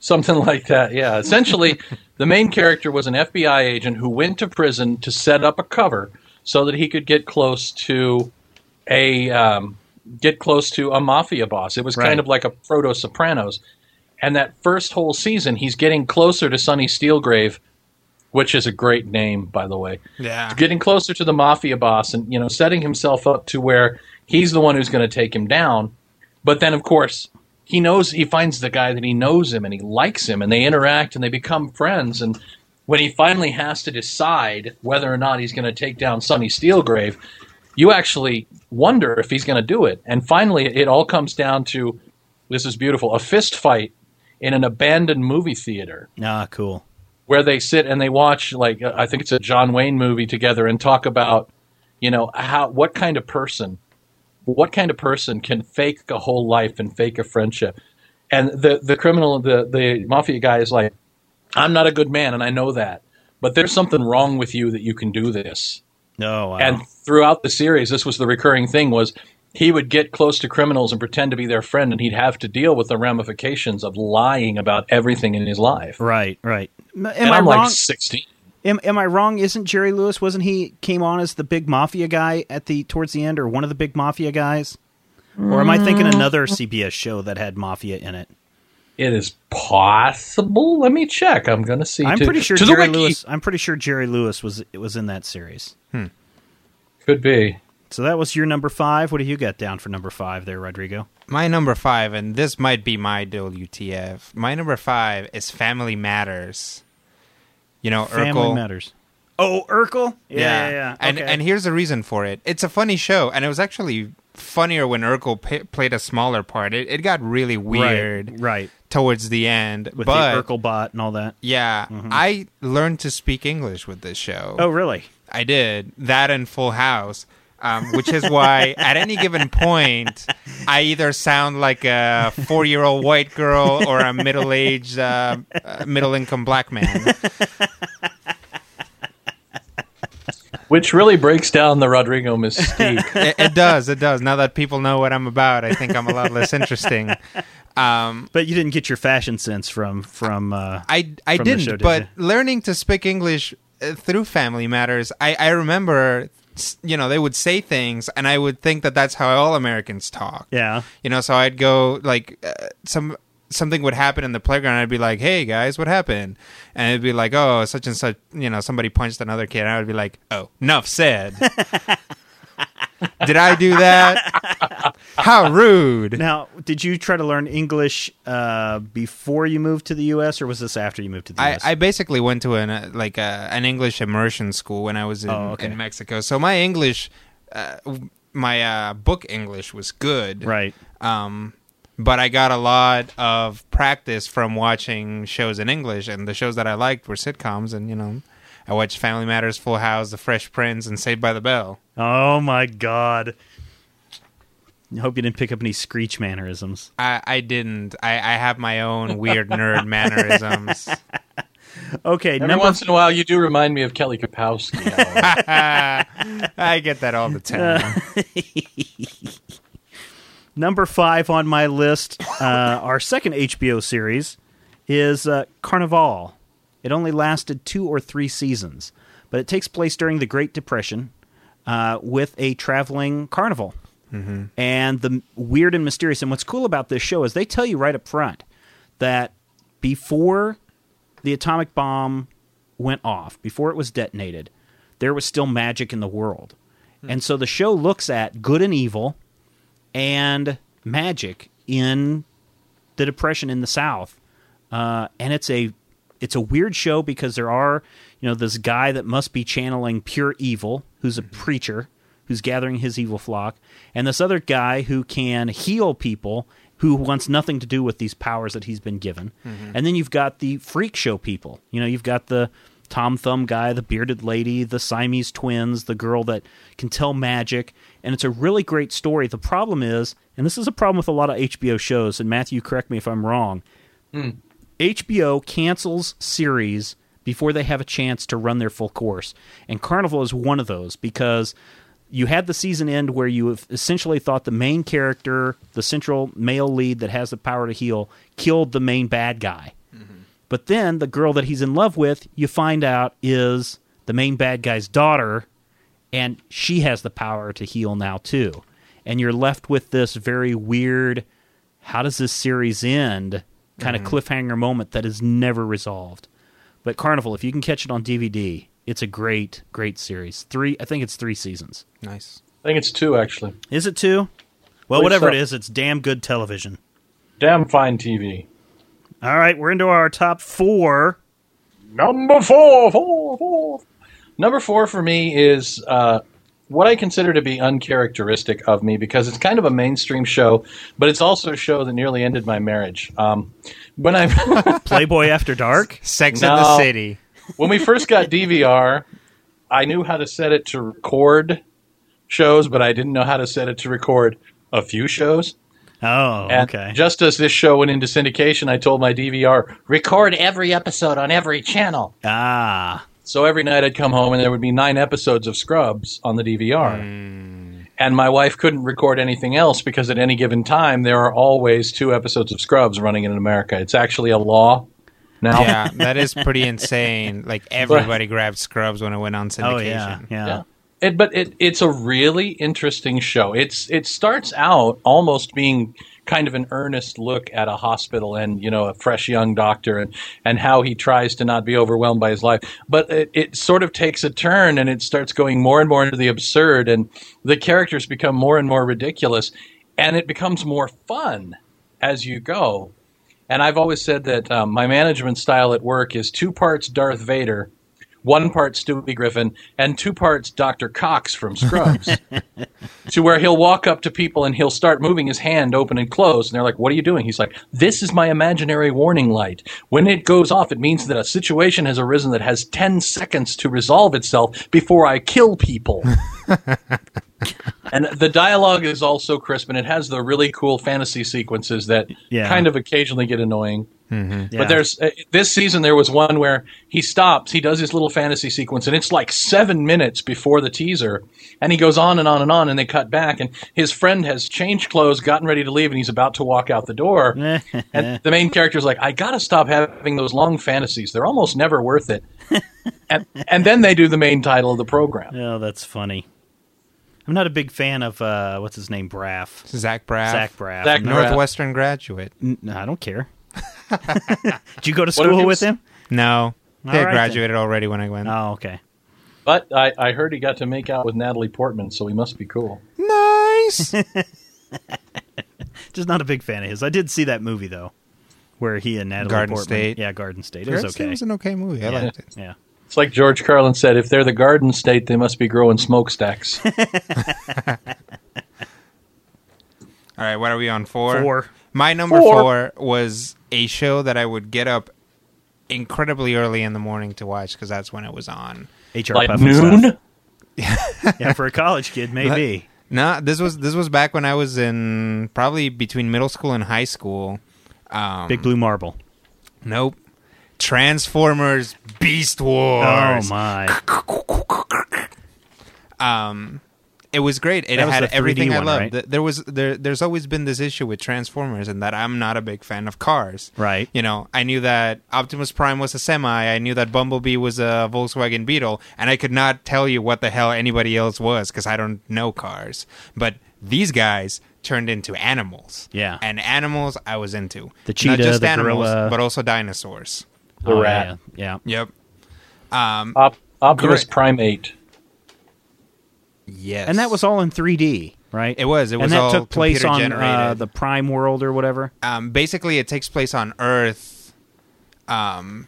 Something like that, yeah. Essentially, the main character was an FBI agent who went to prison to set up a cover so that he could get close to a um, get close to a mafia boss. It was Right. kind of like a proto Sopranos. And that first whole season, he's getting closer to Sonny Steelgrave, which is a great name, by the way. Yeah. Getting closer to the mafia boss, and you know, setting himself up to where he's the one who's going to take him down. But then, of course, he knows he finds the guy that he knows him and he likes him, and they interact and they become friends. And when he finally has to decide whether or not he's going to take down Sonny Steelgrave, you actually wonder if he's going to do it. And finally, it all comes down to this is beautiful a fist fight in an abandoned movie theater Ah, cool. where they sit and they watch like I think it's a John Wayne movie together and talk about you know how what kind of person what kind of person can fake a whole life and fake a friendship and the the criminal the the mafia guy is like I'm not a good man and I know that but there's something wrong with you that you can do this Oh, wow. and throughout the series this was the recurring thing was he would get close to criminals and pretend to be their friend and he'd have to deal with the ramifications of lying about everything in his life right, right. Am and I I'm wrong? like 16 am, am I wrong? Isn't Jerry Lewis? Wasn't he came on as the big mafia guy at the towards the end, or one of the big mafia guys? Or am I thinking Mm. another CBS show that had mafia in it? It is possible. Let me check. I'm going to see. I'm to- pretty sure to Jerry. Lewis. I'm pretty sure Jerry Lewis was was in that series. Hmm. could be. So that was your number five. What do you got down for number five there, Rodrigo? My number five, and this might be my WTF. My number five is Family Matters. You know, Family Urkel. Matters. Oh, Urkel. Yeah, yeah, yeah. And Okay. and here's the reason for it. It's a funny show, and it was actually funnier when Urkel pa- played a smaller part. It, it got really weird right, right. towards the end, With but the Urkel bot and all that. yeah, mm-hmm. I learned to speak English with this show. Oh, really? I did that in Full House, um, which is why at any given point I either sound like a four-year-old white girl or a middle-aged, uh, uh, middle-income black man. Which really breaks down the Rodrigo mystique. it, it does, it does. Now that people know what I'm about, I think I'm a lot less interesting. Um, But you didn't get your fashion sense from from. Uh, I I From didn't, show, did but you? learning to speak English uh, through Family Matters, I I remember, s- you know, they would say things, and I would think that that's how all Americans talk. yeah. You know, so I'd go like uh, some something would happen in the playground. I'd be like, "Hey guys, what happened?" And it'd be like, "Oh, such and such." You know, somebody punched another kid. And I would be like, "Oh, enough said." Did I do that? How rude. Now, did you try to learn English uh, before you moved to the U.S., or was this after you moved to the I, U.S.? I basically went to an uh, like uh, an English immersion school when I was in, Oh, okay. in Mexico. So my English, uh, my uh, book English was good. right. Um, but I got a lot of practice from watching shows in English, and the shows that I liked were sitcoms. And you know, I watched Family Matters, Full House, The Fresh Prince, and Saved by the Bell. Oh my God. I hope you didn't pick up any screech mannerisms. I, I didn't. I, I have my own weird nerd mannerisms. Okay, Every number once in a while, you do remind me of Kelly Kapowski. I get that all the time. number five on my list, uh, our second HBO series is uh, Carnival. It only lasted two or three seasons, but it takes place during the Great Depression uh, with a traveling carnival. And the weird and mysterious. And what's cool about this show is they tell you right up front that before the atomic bomb went off, before it was detonated, there was still magic in the world. And so the show looks at good and evil and magic in the depression in the south uh, and it's a it's a weird show because there are you know this guy that must be channeling pure evil who's a mm-hmm. preacher who's gathering his evil flock and this other guy who can heal people who wants nothing to do with these powers that he's been given. Mm-hmm. And then you've got the freak show people. You know you've got the Tom Thumb guy, the bearded lady, the Siamese twins, the girl that can tell magic, and it's a really great story. The problem is, and this is a problem with a lot of HBO shows, and Matthew, correct me if I'm wrong. Hmm. HBO cancels series before they have a chance to run their full course, and Carnival is one of those because you had the season end where you have essentially thought the main character, the central male lead that has the power to heal, killed the main bad guy. Mm-hmm. But then the girl that he's in love with, you find out is the main bad guy's daughter, and she has the power to heal now too. And you're left with this very weird, how does this series end? Kind of cliffhanger moment that is never resolved. But Carnival, if you can catch it on DVD, it's a great, great series. Three, I think it's three seasons. nice. I think it's two, actually. Is it two? Well, Believe whatever so. it is, it's damn good television. Damn fine TV. All right, we're into our top four. Number four, four, four. Number four for me is uh, what I consider to be uncharacteristic of me because it's kind of a mainstream show, but it's also a show that nearly ended my marriage. Um, when I Playboy After Dark. Sex in the City. when we first got DVR, I knew how to set it to record shows, but I didn't know how to set it to record a few shows. Oh, And okay. just as this show went into syndication, I told my DVR, Record every episode on every channel. ah, So every night I'd come home and there would be nine episodes of Scrubs on the DVR. Hmm. And my wife couldn't record anything else because at any given time there are always two episodes of Scrubs running in America. It's actually a law now. Yeah, that is pretty insane. Like everybody grabbed Scrubs when it went on syndication. oh yeah, yeah. Yeah. It, but it, it's a really interesting show. It's it starts out almost being kind of an earnest look at a hospital and you know a fresh young doctor and and how he tries to not be overwhelmed by his life. But it, it sort of takes a turn and it starts going more and more into the absurd and the characters become more and more ridiculous and it becomes more fun as you go. And I've always said that um, my management style at work is two parts Darth Vader, one part Stewie Griffin, and two parts Dr. Cox from Scrubs. to where he'll walk up to people and he'll start moving his hand open and close. And they're like, What are you doing? He's like, This is my imaginary warning light. When it goes off, it means that a situation has arisen that has 10 seconds to resolve itself before I kill people. and the dialogue is also crisp and it has the really cool fantasy sequences that Yeah. kind of occasionally get annoying. Yeah. But there's uh, this season there was one where he stops, he does his little fantasy sequence, and it's like seven minutes before the teaser, and he goes on and on and on, and they cut back, and his friend has changed clothes, gotten ready to leave, and he's about to walk out the door, and the main character's like, "I gotta stop having those long fantasies; they're almost never worth it." and and then they do the main title of the program. Oh, that's funny. I'm not a big fan of uh, what's his name, Braff. Zach Braff, Zach Braff. Zach No, Braff. Northwestern graduate. n- I don't care. Did you go to school with was- him? No, All they right, graduated already when I went. Oh, okay. But I, I heard he got to make out with Natalie Portman, so he must be cool. Nice. Just not a big fan of his. I did see that movie though, where he and Natalie Garden Portman. State. Yeah, Garden State. It was Garden State was an okay movie. I yeah. liked it. Yeah. It's like George Carlin said: if they're the Garden State, they must be growing smokestacks. All right, what are we on four? Four. My number Four. four was a show that I would get up incredibly early in the morning to watch because that's when it was on. HR like Puff noon. Yeah, for a college kid, maybe. No, this was this was back when I was in probably between middle school and high school. Um, Big Blue Marble. Nope. Transformers Beast Wars. Oh my! um it was great. It That was had the 3D everything I one, loved. right? Th- There was there there's always been this issue with Transformers and that I'm not a big fan of cars. Right. You know, I knew that Optimus Prime was a semi, I knew that Bumblebee was a Volkswagen Beetle, and I could not tell you what the hell anybody else was cuz I don't know cars. But these guys turned into animals. Yeah. And animals I was into. The Not cheetah, just the animals, gorilla. but also dinosaurs. The Oh, rat. Yeah. yeah. Yep. Um Op- Optimus Great. Prime Eight. yes. And that was all in 3D, right? It was. It was and that all took place on computer uh, generated. the Prime world or whatever. um, basically it takes place on Earth. Um,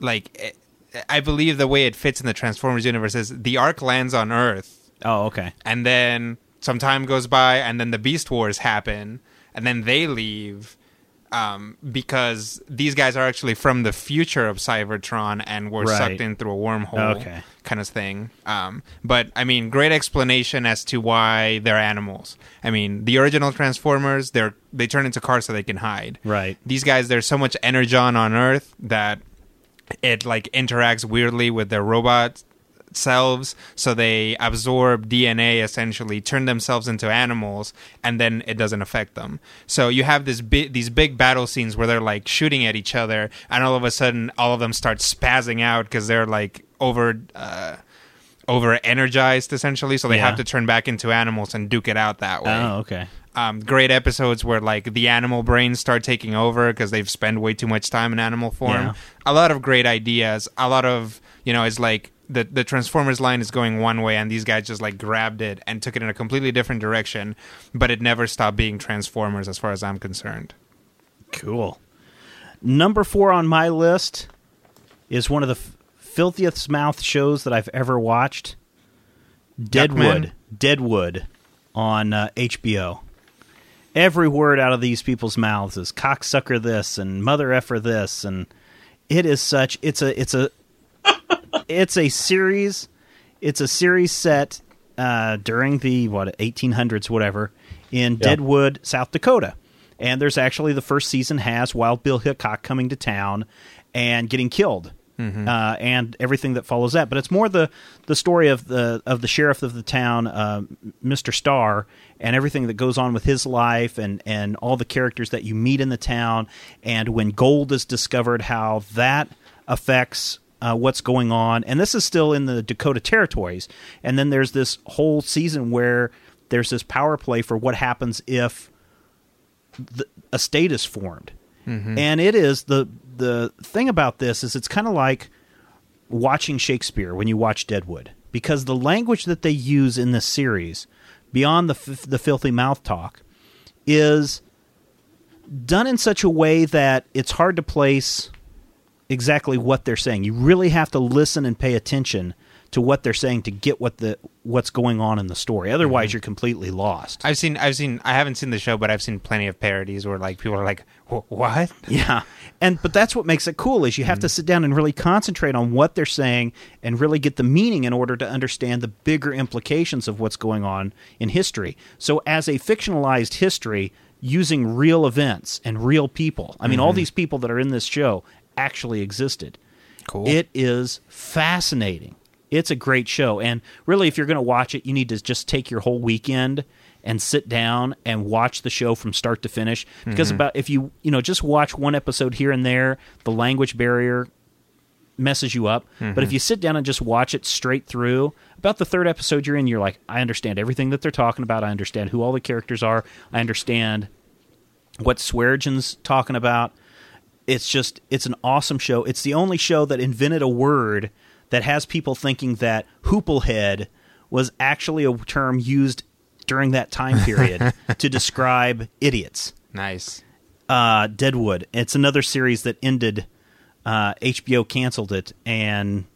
like it, I believe the way it fits in the Transformers universe is the Ark lands on Earth, Oh, okay. and then some time goes by, and then the Beast Wars happen, and then they leave. Um, because these guys are actually from the future of Cybertron and were Right. sucked in through a wormhole Okay. kind of thing. Um, but I mean, great explanation as to why they're animals. I mean, the original Transformers, they're they turn into cars so they can hide. Right. These guys, there's so much energon on Earth that it like interacts weirdly with their robot selves so they absorb dna essentially turn themselves into animals and then it doesn't affect them so you have this bi- these big battle scenes where they're like shooting at each other and all of a sudden all of them start spazzing out because they're like over uh over energized essentially so they Yeah. have to turn back into animals and duke it out that way Oh, okay. um, great episodes where like the animal brains start taking over because they've spent way too much time in animal form. Yeah. A lot of great ideas. A lot of you know, it's like the the Transformers line is going one way, and these guys just like grabbed it and took it in a completely different direction. But it never stopped being Transformers, as far as I'm concerned. Cool. Number four on my list is one of the f- filthiest mouth shows that I've ever watched. Deadwood. Deadwood on uh, HBO. Every word out of these people's mouths is cocksucker this and mother effer this and it is such it's a it's a it's a series it's a series set uh, during the what 1800s whatever in Deadwood, South Dakota. And there's actually the first season has Wild Bill Hickok coming to town and getting killed. Uh, and everything that follows that, but it's more the the story of the of the sheriff of the town, uh, Mr. Starr, and everything that goes on with his life, and and all the characters that you meet in the town, and when gold is discovered, how that affects uh, what's going on. And this is still in the Dakota territories. And then there's this whole season where there's this power play for what happens if the, a state is formed. And it is the the thing about this is it's kind of like watching Shakespeare when you watch Deadwood because the language that they use in this series beyond the f- the filthy mouth talk is done in such a way that it's hard to place exactly what they're saying. You really have to listen and pay attention to what they're saying to get what the what's going on in the story. Otherwise, mm-hmm. you're completely lost. I've seen, I've seen, I haven't seen the show, but I've seen plenty of parodies where like people are like, "Wh- "What?" Yeah. And but that's what makes it cool is you have to mm-hmm. sit down and really concentrate on what they're saying and really get the meaning in order to understand the bigger implications of what's going on in history. So as a fictionalized history using real events and real people. I mean all mm-hmm. these people that are in this show actually existed. Cool. It is fascinating. It's a great show. And really, if you're going to watch it, you need to just take your whole weekend and sit down and watch the show from start to finish. Because mm-hmm. about if you you know just watch one episode here and there, the language barrier messes you up. But if mm-hmm. you sit down and just watch it straight through, about the third episode you're in, you're like, I understand everything that they're talking about. I understand who all the characters are. I understand what Swearengen's talking about. It's just it's an awesome show. It's the only show that invented a word that has people thinking that hooplehead was actually a term used during that time period to describe idiots. Nice. Uh, Deadwood. It's another series that ended. Uh, HBO canceled it, and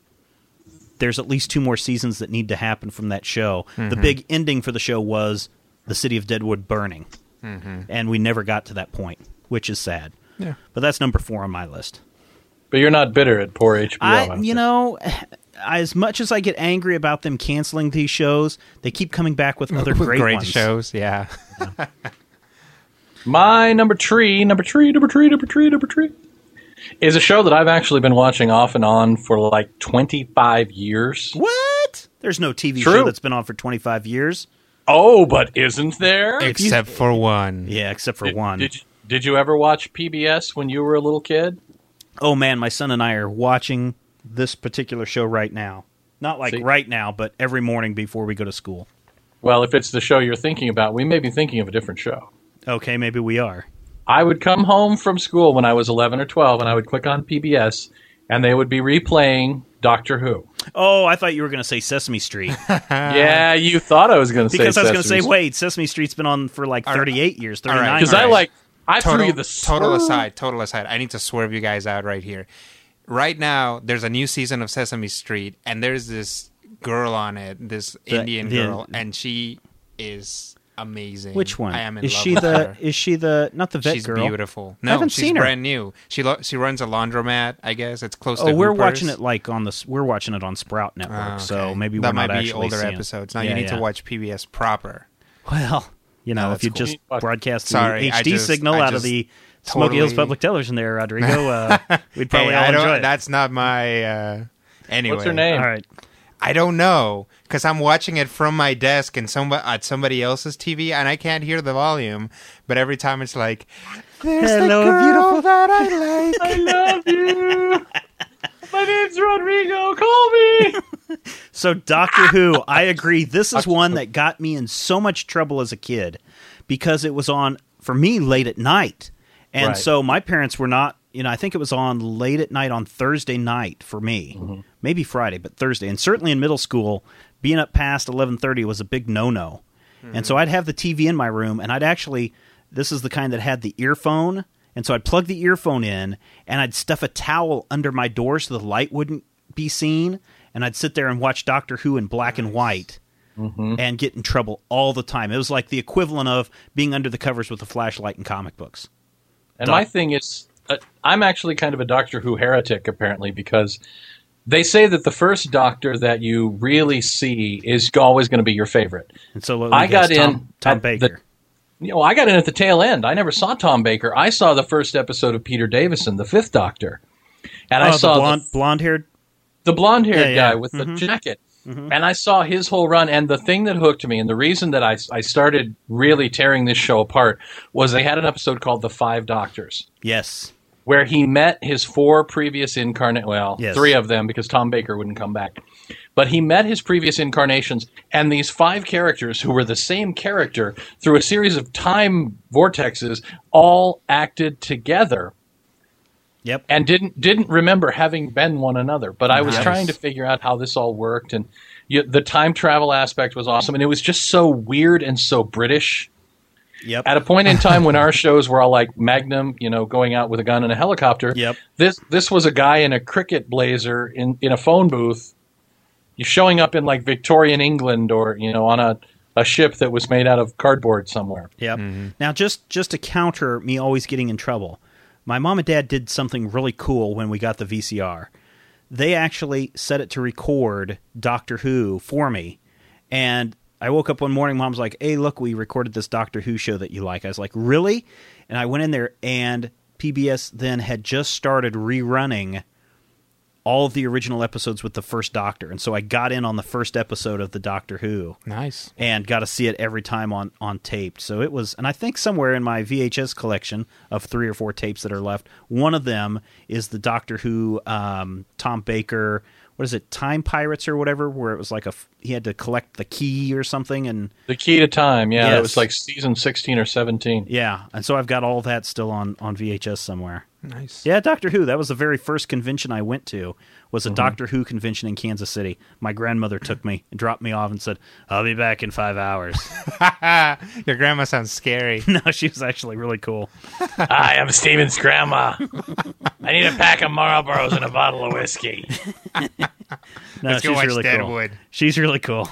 there's at least two more seasons that need to happen from that show. The big ending for the show was the city of Deadwood burning, and we never got to that point, which is sad. Yeah. But that's number four on my list. But you're not bitter at poor HBO. I, you know, as much as I get angry about them canceling these shows, they keep coming back with other With great, great ones. shows. Yeah. My number three, number three, number three, number three, number three, is a show that I've actually been watching off and on for like 25 years. What? There's no TV True. show that's been on for 25 years. Oh, but isn't there? Except for one. Yeah, except for Did, one. did, you- did you ever watch PBS when you were a little kid? oh man, my son and I are watching this particular show right now. Not like See? right now, but every morning before we go to school. Well, if it's the show you're thinking about, we may be thinking of a different show. Okay, maybe we are. I would come home from school when I was 11 or 12 and I would click on PBS and they would be replaying Doctor Who. Oh, I thought you were going to say Sesame Street yeah, you thought I was going to say because I was going to say, wait, Sesame Street's been on for like All right. 38 years, All right. 39 Because I like, I threw total, you the total swerve. aside, total aside. I need to swerve you guys out right here. Right now, there's a new season of Sesame Street, and there's this girl on it, this The- Indian the- girl, and she is amazing. Which one? I am in is love she with the her. is she the not the vet she's girl? beautiful. I No, haven't she's seen her. brand new. She lo- she runs a laundromat. I guess it's close. Oh, to we're Hooper's. watching it like on the We're watching it on Sprout Network, Ah, so maybe that we're might not be actually older seeing- episodes. Now Yeah, you need yeah. to watch PBS proper. Well, you know, No, if you that's just cool. broadcast the Sorry, HD just- signal I out of just the Smoky Hills Public Television, there, Rodrigo, uh, we'd probably Hey, all I don't. enjoy it. That's not my. Uh, anyway, What's her name? All right. I don't know because I'm watching it from my desk and some at somebody else's TV, and I can't hear the volume. But every time it's like, "There's Hello, the girl beautiful- that I like." I love you. My name's Rodrigo. Call me. So Doctor Who, I agree. This is one that got me in so much trouble as a kid because it was on for me late at night, and Right. so my parents were not. You know, I think it was on late at night on Thursday night for me, Mm-hmm. maybe Friday, but Thursday, and certainly in middle school, being up past eleven thirty was a big no no, and so I'd have the TV in my room, and I'd actually this is the kind that had the earphone. And so I'd plug the earphone in and I'd stuff a towel under my door so the light wouldn't be seen. And I'd sit there and watch Doctor Who in black and white and get in trouble all the time. It was like the equivalent of being under the covers with a flashlight in comic books. And my thing is, uh, I'm actually kind of a Doctor Who heretic, apparently, because they say that the first Doctor that you really see is always going to be your favorite. And so I guess, got Tom, in Tom at the- Baker. You know, I got in at the tail end. I never saw Tom Baker. I saw the first episode of Peter Davison, the Fifth Doctor, and I oh, saw the the blonde, blonde-haired. The blonde haired Yeah, Mm-hmm. yeah. guy with the jacket. And I saw his whole run. And the thing that hooked me, and the reason that I, I started really tearing this show apart, was they had an episode called The Five Doctors, Yes, where he met his four previous incarnate, well, Yes. three of them because Tom Baker wouldn't come back. But he met his previous incarnations, and these five characters who were the same character through a series of time vortexes all acted together yep. and didn't didn't remember having been one another. But I was Nice. trying to figure out how this all worked, and you, the time travel aspect was awesome, and it was just so weird and so British. Yep. At a point in time when our shows were all like Magnum, you know, going out with a gun and a helicopter. Yep. This this was a guy in a cricket blazer in in a phone booth, you showing up in like Victorian England or you know on a a ship that was made out of cardboard somewhere. Yep. Mm-hmm. Now, just just to counter me always getting in trouble, my mom and dad did something really cool when we got the VCR. They actually set it to record Doctor Who for me, and I woke up one morning. Mom's like, "Hey, look, we recorded this Doctor Who show that you like." I was like, "Really?" And I went in there, and PBS then had just started rerunning all of the original episodes with the first Doctor, and so I got in on the first episode of the Doctor Who Nice. and got to see it every time on on tape. So it was, and I think somewhere in my VHS collection of three or four tapes that are left, one of them is the Doctor Who um, Tom Baker. What is it, Time Pirates or whatever? Where it was like a he had to collect the key or something, and The key to time, yeah, Yes. it was like season sixteen or seventeen. yeah, and so I've got all that still on on VHS somewhere. Nice. Yeah, Doctor Who. That was the very first convention I went to. Was Mm-hmm. a Doctor Who convention in Kansas City. My grandmother took me and dropped me off and said, "I'll be back in five hours." Your grandma sounds scary. no, she was actually really cool. Hi, I'm Stephen's grandma. I need a pack of Marlboros and a bottle of whiskey. No, Let's go she's watch really Deadwood. cool. She's really cool.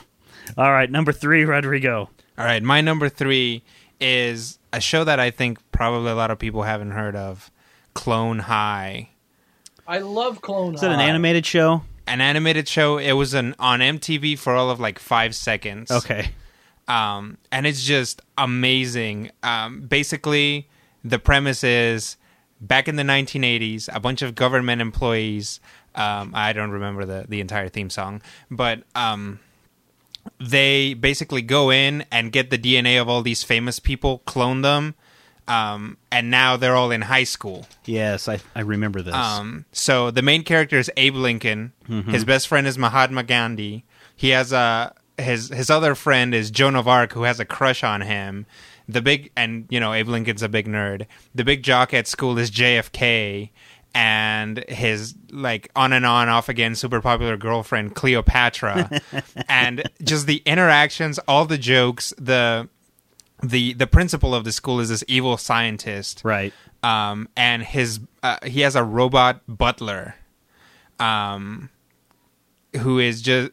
All right, number three, Rodrigo. All right, my number three is a show that I think probably a lot of people haven't heard of, Clone High. I love Clone high. Is that an animated show? An animated show. It was an on MTV for all of like five seconds. Okay. um, and it's just amazing. Um, basically, the premise is back in the 1980s, a bunch of government employees. Um, I don't remember the the entire theme song, but um, they basically go in and get the DNA of all these famous people, clone them, um, and now they're all in high school. Yes, I, I remember this. Um, so the main character is Abe Lincoln. His best friend is Mahatma Gandhi. He has a his his other friend is Joan of Arc, who has a crush on him. The big and you know Abe Lincoln's a big nerd. The big jock at school is JFK, and his like on and on off again super popular girlfriend Cleopatra, and just the interactions, all the jokes, the the the principal of the school is this evil scientist right. um, and his uh, he has a robot butler, um, who is just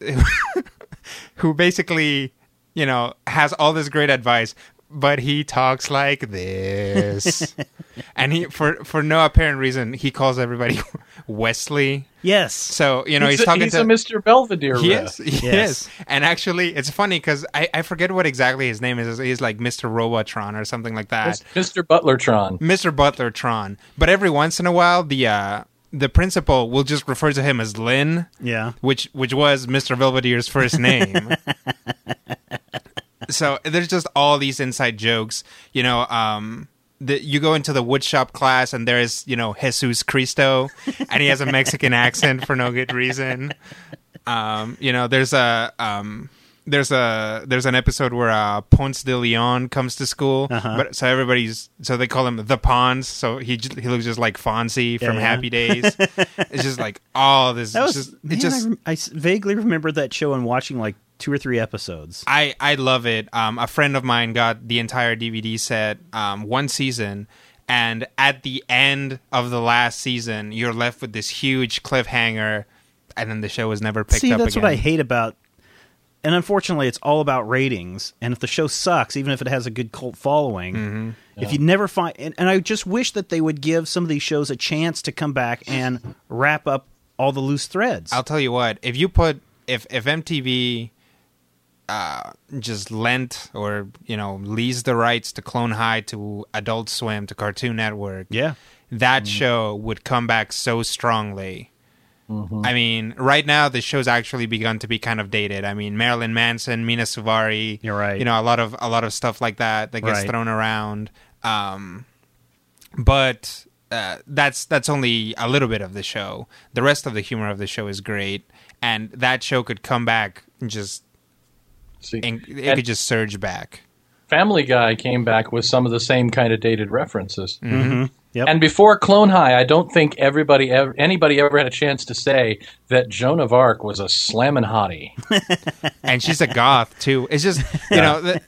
who basically you know has all this great advice, but he talks like this, and he for for no apparent reason he calls everybody Wesley. Yes. So you know he's, a, talking he's to a Mr. Belvedere. Yes, rep. is. He Yes. And actually, it's funny because I, I forget what exactly his name is. He's like Mr. Robotron or something like that. Mr. Butlertron. Mr. Butlertron. But every once in a while, the uh, the principal will just refer to him as Lynn, Yeah. which which was Mr. Belvedere's first name. so there's just all these inside jokes. You know, um, the, you go into the woodshop class and there's you know Jesus Cristo, and he has a Mexican accent for no good reason. Um, you know, there's a um, there's a there's an episode where uh, Ponce de Leon comes to school, Uh-huh. but so everybody's so they call him the Pons, so he j- he looks just like Fonzie from yeah. Happy Days. it's just like all this. That was. just, man, it just I, rem- I vaguely remember that show and watching like two or three episodes. I I love it. Um, a friend of mine got the entire DVD set, um, one season, and at the end of the last season, you're left with this huge cliffhanger, and then the show was never picked See, up that's again. what I hate about. And unfortunately, it's all about ratings. And if the show sucks, even if it has a good cult following, Mm-hmm. if you never find, and, and I just wish that they would give some of these shows a chance to come back and wrap up all the loose threads. I'll tell you what. If you put if if MTV uh, just lent or you know leased the rights to Clone High to Adult Swim to Cartoon Network, yeah, that show would come back so strongly. Mm-hmm. I mean, right now the show's actually begun to be kind of dated. I mean, Marilyn Manson, Mena Suvari, You're right. You know, a lot of a lot of stuff like that that gets Right. thrown around. Um, but uh, that's that's only a little bit of the show. The rest of the humor of the show is great, and that show could come back and just See, and it And could just surge back. Family Guy came back with some of the same kind of dated references. Mm-hmm. yep. And before Clone High, I don't think everybody ever, anybody ever had a chance to say that Joan of Arc was a slammin' hottie. and she's a goth too. It's just you know the,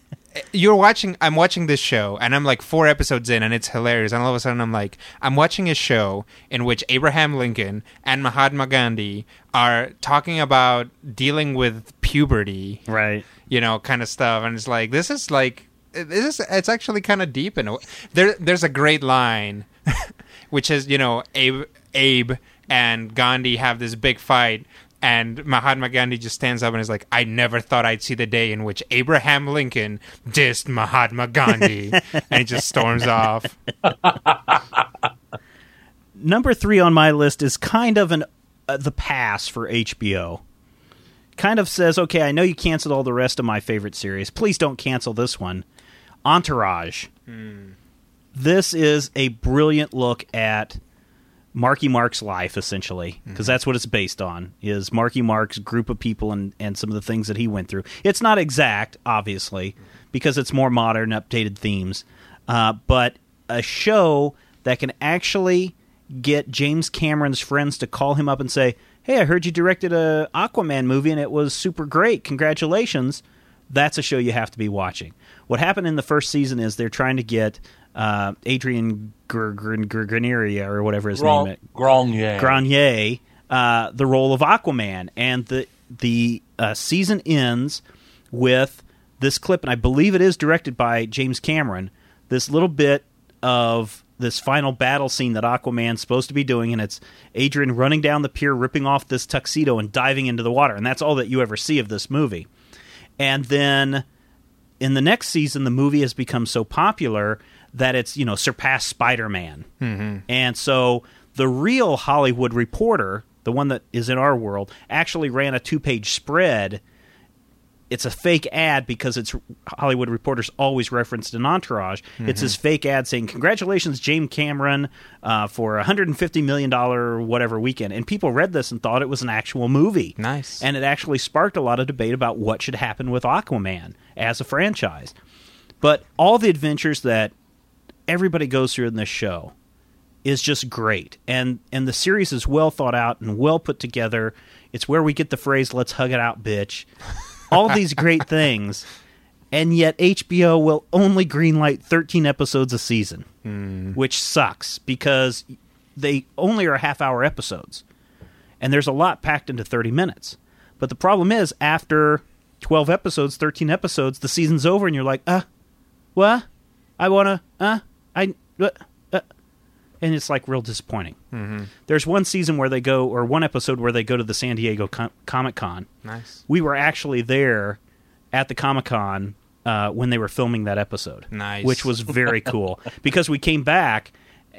you're watching. I'm watching this show, and I'm like four episodes in, and it's hilarious. And all of a sudden, I'm like, I'm watching a show in which Abraham Lincoln and Mahatma Gandhi are talking about dealing with puberty, right. You know, kind of stuff. And it's like this is like this is it's actually kind of deep in a way. There, there's a great line, which is you know Abe, Abe and Gandhi have this big fight. And Mahatma Gandhi just stands up and is like, I never thought I'd see the day in which Abraham Lincoln dissed Mahatma Gandhi. and he just storms off. Number three on my list is kind of an uh, the pass for HBO. Kind of says, okay, I know you canceled all the rest of my favorite series. Please don't cancel this one. Entourage. Hmm. This is a brilliant look at Marky Mark's life, essentially, because mm-hmm. that's what it's based on. Is Marky Mark's group of people and and some of the things that he went through. It's not exact, obviously, mm-hmm. because it's more modern, updated themes, uh, but a show that can actually get James Cameron's friends to call him up and say, "Hey, I heard you directed a Aquaman movie and it was super great. Congratulations." That's a show you have to be watching. What happened in the first season is they're trying to get uh, Adrian Grenier or whatever his Grand, name is, Grenier. Grenier, uh, the role of Aquaman, and the the uh, season ends with this clip, and I believe it is directed by James Cameron. This little bit of this final battle scene that Aquaman's supposed to be doing, and it's Adrian running down the pier, ripping off this tuxedo, and diving into the water, and that's all that you ever see of this movie. And then in the next season, the movie has become so popular that it's you know surpassed Spider Man, mm-hmm. and so the real Hollywood Reporter, the one that is in our world, actually ran a two page spread. It's a fake ad because it's Hollywood Reporters always referenced an Entourage. Mm-hmm. It's this fake ad saying, "Congratulations, James Cameron, uh, for a hundred and fifty million dollar whatever weekend." And people read this and thought it was an actual movie. Nice. And it actually sparked a lot of debate about what should happen with Aquaman as a franchise. But all the adventures that everybody goes through in this show is just great. And and the series is well thought out and well put together. It's where we get the phrase "Let's hug it out, bitch." All these great things, and yet HBO will only greenlight 13 episodes a season, mm. which sucks because they only are half-hour episodes, and there's a lot packed into 30 minutes. But the problem is, after 12 episodes, 13 episodes, the season's over, and you're like, uh, what? I wanna, uh, I, uh, uh, and it's like real disappointing. Mm-hmm. There's one season where they go, or one episode where they go to the San Diego Com- Comic Con. Nice. We were actually there at the Comic Con uh, when they were filming that episode. Nice. Which was very cool because we came back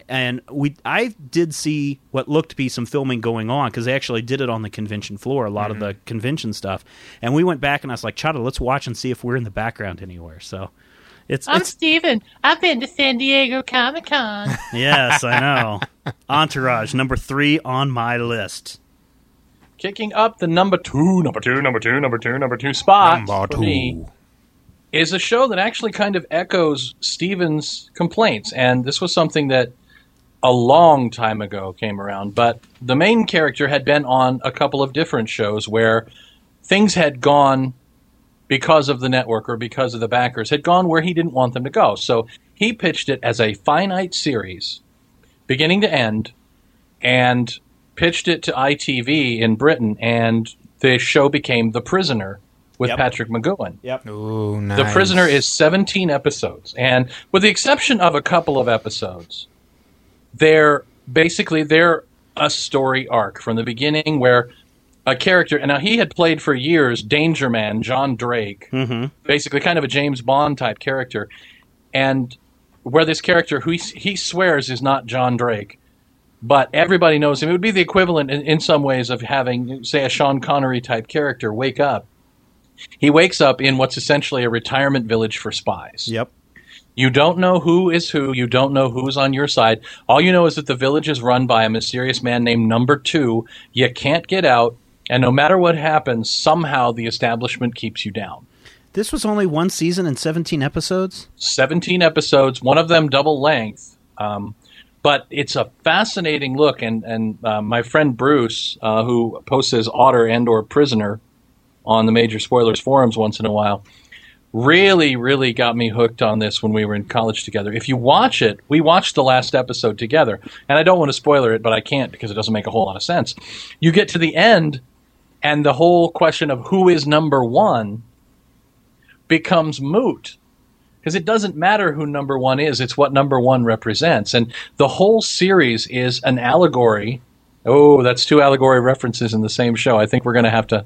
and we I did see what looked to be some filming going on because they actually did it on the convention floor, a lot Mm-hmm. of the convention stuff. And we went back and I was like, Chada, let's watch and see if we're in the background anywhere. So it's, I'm it's Stephen. I've been to San Diego Comic Con. yes, I know. Entourage number three on my list. Kicking up the number two, number two, number two, number two, number two spot Number for me is a show that actually kind of echoes Stephen's complaints. And this was something that a long time ago came around. But the main character had been on a couple of different shows where things had gone because of the network or because of the backers, had gone where he didn't want them to go. So he pitched it as a finite series, beginning to end, and pitched it to ITV in Britain. And the show became The Prisoner with Yep. Patrick McGoohan. Yep. Ooh, nice. The Prisoner is 17 episodes, and with the exception of a couple of episodes, they're basically they're a story arc from the beginning where a character, and now he had played for years Danger Man, John Drake, Mm-hmm. basically kind of a James Bond type character, and where this character who he, he swears is not John Drake, but everybody knows him. It would be the equivalent in, in some ways of having, say, a Sean Connery type character wake up. He wakes up in what's essentially a retirement village for spies. Yep. You don't know who is who. You don't know who's on your side. All you know is that the village is run by a mysterious man named Number Two. You can't get out, and no matter what happens, somehow the establishment keeps you down. This was only one season and 17 episodes. 17 episodes, one of them double length. Um, but it's a fascinating look, and and uh, my friend Bruce, uh, who posts as Otter and or Prisoner on the Major Spoilers forums once in a while, really, really got me hooked on this when we were in college together. If you watch it, we watched the last episode together, and I don't want to spoiler it, but I can't because it doesn't make a whole lot of sense. You get to the end, and the whole question of who is number one becomes moot because it doesn't matter who number one is, it's what number one represents. And the whole series is an allegory. Oh, that's two allegory references in the same show. I think we're going to have to.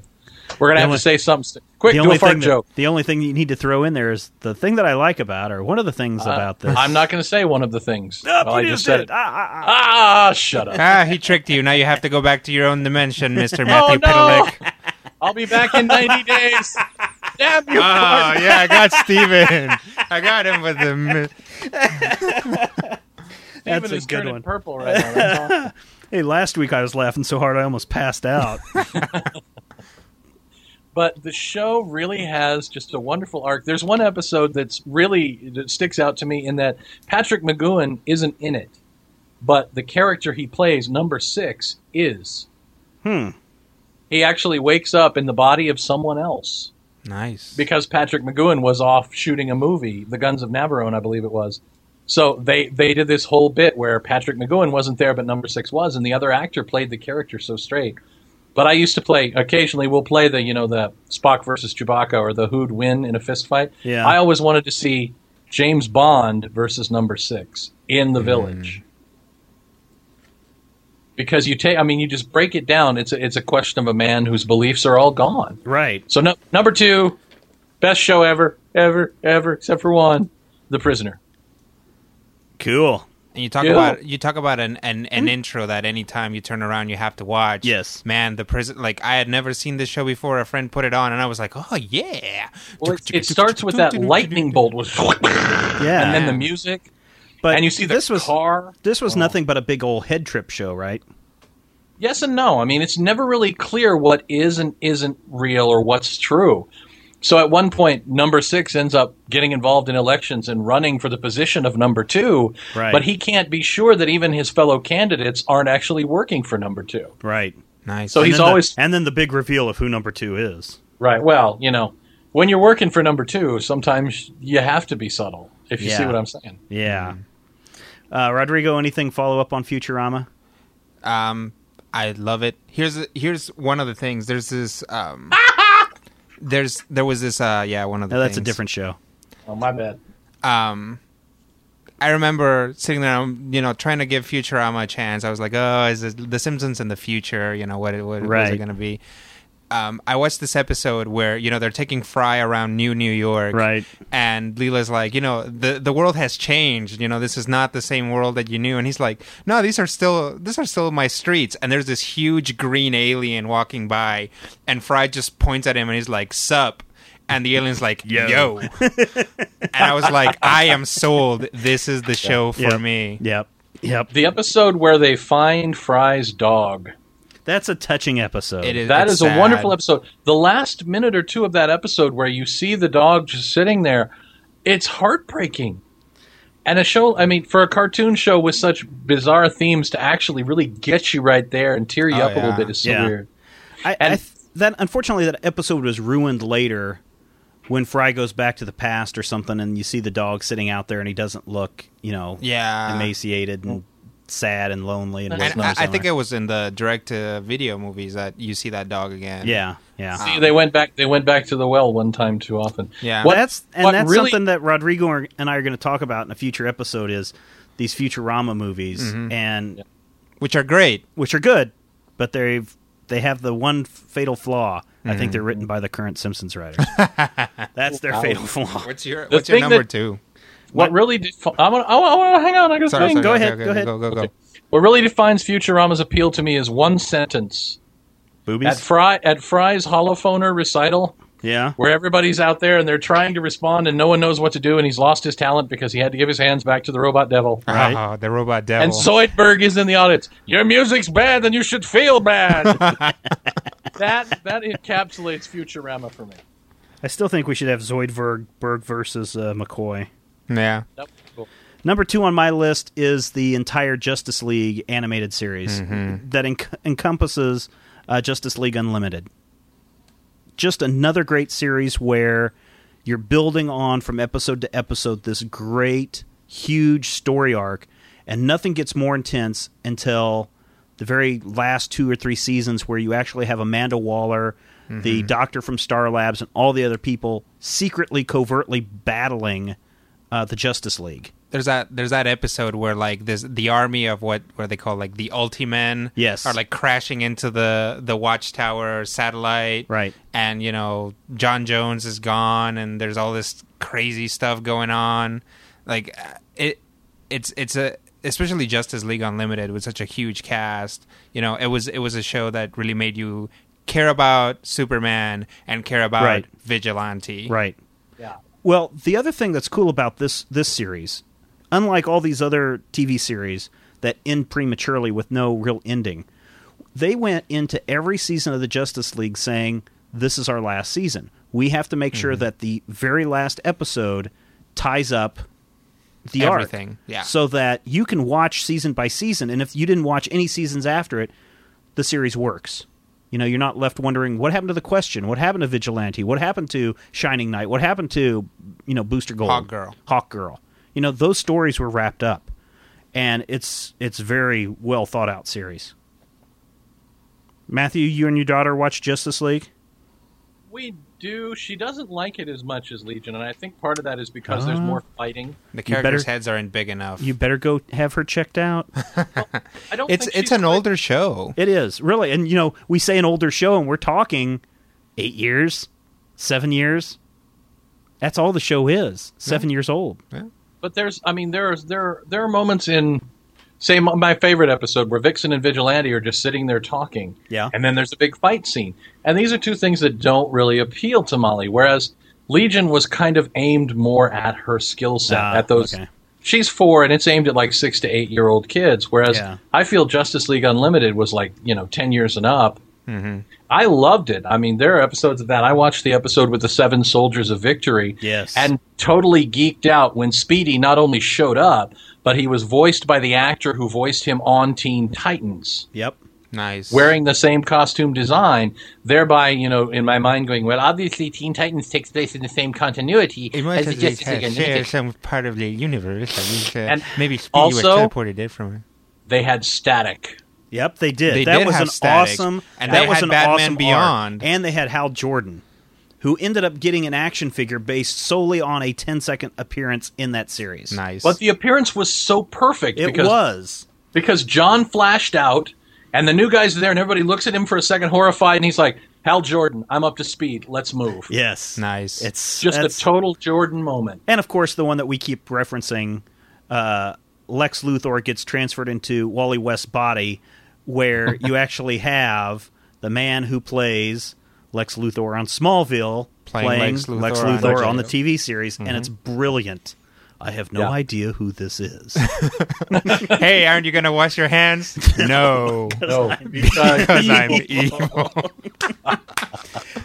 We're gonna have to say something. St- Quick, the do only a fart thing that- joke. the only thing you need to throw in there is the thing that I like about, or one of the things about this. Uh, I'm not going to say one of the things. Ah, Well, I just said did. it. Ah, ah, ah. Ah, shut up. Ah, he tricked you. Now you have to go back to your own dimension, Mr. oh Matthew no! I'll be back in 90 days. Damn you! Oh, Bart. yeah, I got Stephen. I got him with the. mi- That's Stephen a is good turning one. Purple right now. Awesome. Hey, last week I was laughing so hard I almost passed out. But the show really has just a wonderful arc. There's one episode that's really that sticks out to me in that Patrick McGoohan isn't in it. but the character he plays, number six, is. Hmm. He actually wakes up in the body of someone else Nice. because Patrick McGoohan was off shooting a movie, The Guns of Navarone, I believe it was. So they they did this whole bit where Patrick McGoohan wasn't there, but number six was, and the other actor played the character so straight. But I used to play occasionally. We'll play the you know the Spock versus Chewbacca or the who'd win in a fist fight. Yeah. I always wanted to see James Bond versus number six in the mm. village. Because you take, I mean, you just break it down. It's a, it's a question of a man whose beliefs are all gone. Right. So no, number two, best show ever, ever, ever, except for one, The Prisoner. Cool. And you talk Yeah. about you talk about an, an, an hmm? intro that anytime you turn around you have to watch. Yes. Man, the prison like I had never seen this show before. A friend put it on and I was like, Oh yeah. Well, it, it starts with that lightning bolt, was, Yeah. and then the music, but and you see the this was car. this was oh. nothing but a big old head trip show, right? Yes and no. I mean, it's never really clear what is and isn't real or what's true. So at one point, number six ends up getting involved in elections and running for the position of number two. Right. But he can't be sure that even his fellow candidates aren't actually working for number two. Right. Nice. So And he's then the- always and then the big reveal of who number two is. right. Well, you know, when you're working for number two, sometimes you have to be subtle. If you see what I'm saying. Yeah. Uh, Rodrigo, anything follow up on Futurama? Um, I love it. Here's here's one of the things. There's this. Um, there's there was this. Uh, yeah, one of the. No, that's a different show. Oh, my bad. um I remember sitting there, um, you know, trying to give Futurama a chance. I was like, "Oh, is this The Simpsons in the future? You know, what, what, what is it going to be?" Um, I watched this episode where you know they're taking Fry around New New York, Right. And Leela's like, you know, the the world has changed. You know, this is not the same world that you knew. And he's like, no, these are still these are still my streets. And there's this huge green alien walking by, and Fry just points at him and he's like, "Sup." And the alien's like, Yo. yo. and I was like, I am sold. This is the show for Yep. me. Yep. Yep. The episode where they find Fry's dog. That's a touching episode. It is. That it's is a wonderful episode. The last minute or two of that episode where you see the dog just sitting there, it's heartbreaking. And a show, I mean, for a cartoon show with such bizarre themes to actually really get you right there and tear you Oh, up a little bit is so Yeah. weird. I, I th- that unfortunately that episode was ruined later when Fry goes back to the past or something, and you see the dog sitting out there, and he doesn't look, you know, Yeah. emaciated and sad and lonely and And whatnot. I, I think it was in the direct to video movies that you see that dog again. yeah, yeah. See, they went back. They went back to the well one time too often. Yeah. What- that's and what that's really- something that Rodrigo and I are going to talk about in a future episode is these Futurama movies, Mm-hmm. and Which are great. which are good, but they've they have the one fatal flaw. I Mm-hmm. think they're written by the current Simpsons writers. that's their fatal flaw. What's your The What's your number that- two? What really? Defi- I want. I want. Hang on. I got to Sorry, sorry, Go okay, ahead, okay, go ahead. Go, go, go. What really defines Futurama's appeal to me is one sentence. Boobies, At Fry at Fry's holophoner recital, yeah, where everybody's out there and they're trying to respond and no one knows what to do, and he's lost his talent because he had to give his hands back to the robot devil. Right. Oh, the robot devil. And Zoidberg is in the audience. Your music's bad, then you should feel bad. that that encapsulates Futurama for me. I still think we should have Zoidberg Berg versus uh, McCoy. Yeah. That was cool. Number two on my list is the entire Justice League animated series that enc- encompasses uh, Justice League Unlimited. Just another great series where you're building on from episode to episode this great, huge story arc, and nothing gets more intense until the very last two or three seasons where you actually have Amanda Waller, the doctor from Star Labs, and all the other people secretly, covertly battling uh, the Justice League. There's that there's that episode where like this the army of what what they call like the Ultimen Yes. are like crashing into the the watchtower satellite Right. and you know J'onn J'onzz is gone and there's all this crazy stuff going on like uh, it it's it's a especially Justice League Unlimited with such a huge cast you know it was it was a show that really made you care about Superman and care about Right. Vigilante Right. Well, the other thing that's cool about this this series, unlike all these other TV series that end prematurely with no real ending, they went into every season of the Justice League saying, "This is our last season. We have to make sure mm-hmm. that the very last episode ties up the Everything, arc, yeah. so that you can watch season by season. And if you didn't watch any seasons after it, the series works. You know, you're not left wondering what happened to the question, what happened to Vigilante, what happened to Shining Knight, what happened to you know Booster Gold, Hawk Girl. Hawk Girl. You know, those stories were wrapped up, and it's it's very well thought out series. Matthew, you and your daughter watch Justice League. We do. She doesn't like it as much as Legion, and I think part of that is because there's Uh, more fighting. The You characters' better- heads aren't big enough. You better go have her checked out. I don't. it's think it's an quite- older show. It is really, and you know, we say an older show, and we're talking eight years, seven years. That's all the show is. Seven years old. But there's, I mean, there's there there are moments in, say, my, favorite episode where Vixen and Vigilante are just sitting there talking. Yeah. And then there's a big fight scene, and these are two things that don't really appeal to Molly. Whereas Legion was kind of aimed more at her skill set, Ah, at those. okay. She's four, and it's aimed at like six to eight year old kids. Whereas Yeah. I feel Justice League Unlimited was like you know ten years and up. Mm-hmm. I loved it. I mean, there are episodes of that. I watched the episode with the Seven Soldiers of Victory. Yes. And totally geeked out when Speedy not only showed up, but he was voiced by the actor who voiced him on Teen Titans, Yep. Nice. wearing the same costume design, thereby, you know, in my mind going, well, Obviously, Teen Titans takes place in the same continuity It might as the have Justice League share some part of the universe. I mean, uh, And maybe Speedy also- was teleported it from it. they had static. Yep, they did. They that did was have an Static, awesome. and that they was had an Batman awesome Beyond. arc. and they had Hal Jordan, who ended up getting an action figure based solely on a 10 second appearance in that series. Nice. But the appearance was so perfect It because was. because John flashed out, and the new guy's are there, and everybody looks at him for a second, horrified, and he's like, "Hal Jordan, I'm up to speed. Let's move." Yes. Nice. It's Just a total Jordan moment. And of course, the one that we keep referencing, uh, Lex Luthor gets transferred into Wally West's body, where you actually have the man who plays Lex Luthor on Smallville Playing Lex Luthor Lex on Luthor the on the. TV series, and it's mm-hmm. brilliant. I have no Yeah. idea who this is. hey, aren't you going to wash your hands? no. No, because Because I'm evil.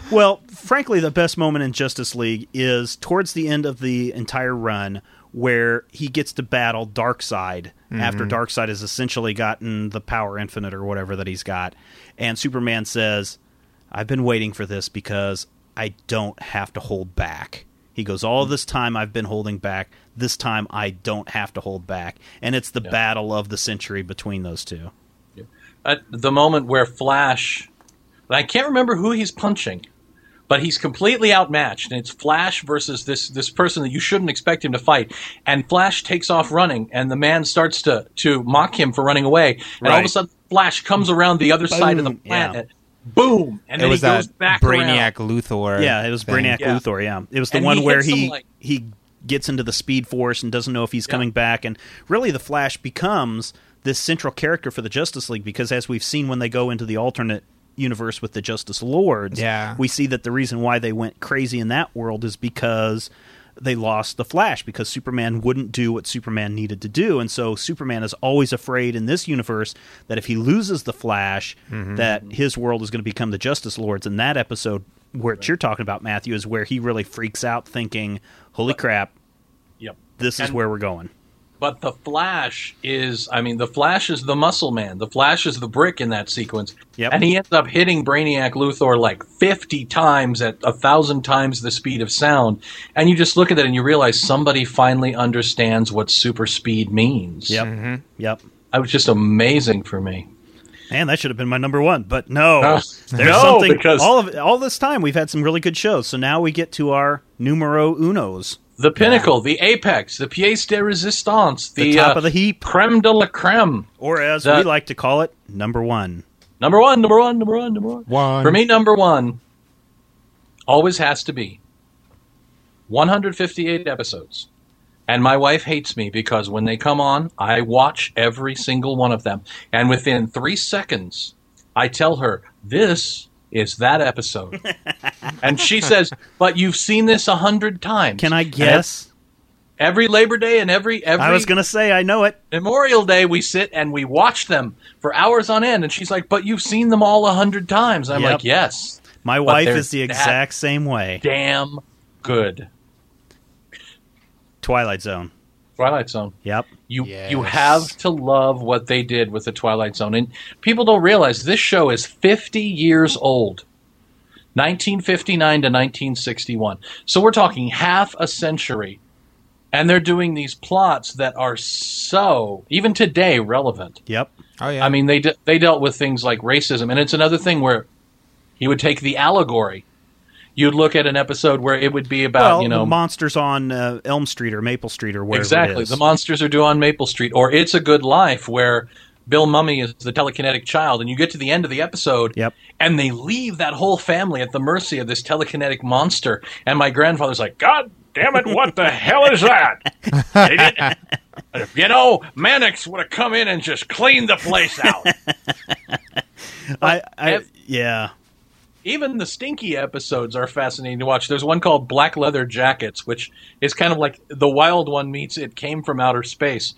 Well, frankly, the best moment in Justice League is towards the end of the entire run where he gets to battle Darkseid after mm-hmm. Darkseid has essentially gotten the power infinite or whatever that he's got. And Superman says, I've been waiting for this because I don't have to hold back. He goes, All this time I've been holding back. This time I don't have to hold back. And it's the battle of the century between those two. at the moment where Flash, I can't remember who he's punching, but he's completely outmatched, and it's Flash versus this this person that you shouldn't expect him to fight. And Flash takes off running, and the man starts to to mock him for running away, and all of a sudden Flash comes around the other side of the Boom, yeah. Planet, boom, and it was he goes that back Brainiac around. Luthor. Yeah, it was thing. Brainiac Yeah. Luthor. Yeah, it was the And one he where hits him, he like- he gets into the Speed Force and doesn't know if he's coming back, and really the Flash becomes this central character for the Justice League because, as we've seen when they go into the alternate universe with the Justice Lords, Yeah. we see that the reason why they went crazy in that world is because they lost the Flash because Superman wouldn't do what Superman needed to do, and so Superman is always afraid in this universe that if he loses the Flash, mm-hmm. that his world is going to become the Justice Lords. And that episode, which you're talking about, Matthew, is where he really freaks out, thinking, "Holy uh, crap, Yep. this is where we're going." But the Flash is, I mean, the Flash is the muscle man. The Flash is the brick in that sequence. Yep. And he ends up hitting Brainiac Luthor like 50 times at a thousand times the speed of sound. And you just look at it and you realize somebody finally understands what super speed means. Yep, mm-hmm. yep. That was just amazing for me. Man, that should have been my number one, but no. No. There's No, something. because- all of all this time, we've had some really good shows. So now we get to our numero unos, The pinnacle, the apex, the pièce de résistance, the, the, top uh, of the heap, creme de la creme. or as the- we like to call it, number one. Number one, number one, number one, number one. One. For me, number one always has to be 158 episodes. And my wife hates me because when they come on, I watch every single one of them. And within three seconds, I tell her, this is that episode. and she says, but you've seen this a hundred times. Can I guess? Every Labor Day and every every I was going to say I know it. Memorial Day, we sit and we watch them for hours on end. And she's like, "But you've seen them all a hundred times." I'm Yep. like, "Yes, My wife is the exact same way. damn good." Twilight Zone. Twilight Zone. Yep. You Yes. you have to love what they did with the Twilight Zone, and people don't realize this show is 50 years old, 1959 to 1961. So we're talking half a century, and they're doing these plots that are so even today relevant. Yep. Oh yeah. I mean, they de- they dealt with things like racism, and it's another thing where he would take the allegory. You'd look at an episode where it would be about well, you know the monsters on uh, Elm Street or Maple Street or wherever exactly it is. the monsters are due on Maple Street, or It's a Good Life, where Bill Mumy is the telekinetic child, and you get to the end of the episode, Yep. and they leave that whole family at the mercy of this telekinetic monster. And my grandfather's like, God damn it, what the hell is that? You know, Mannix would have come in and just cleaned the place out. I, I yeah. Even the stinky episodes are fascinating to watch. There's one called Black Leather Jackets, which is kind of like the wild one meets It Came from Outer Space,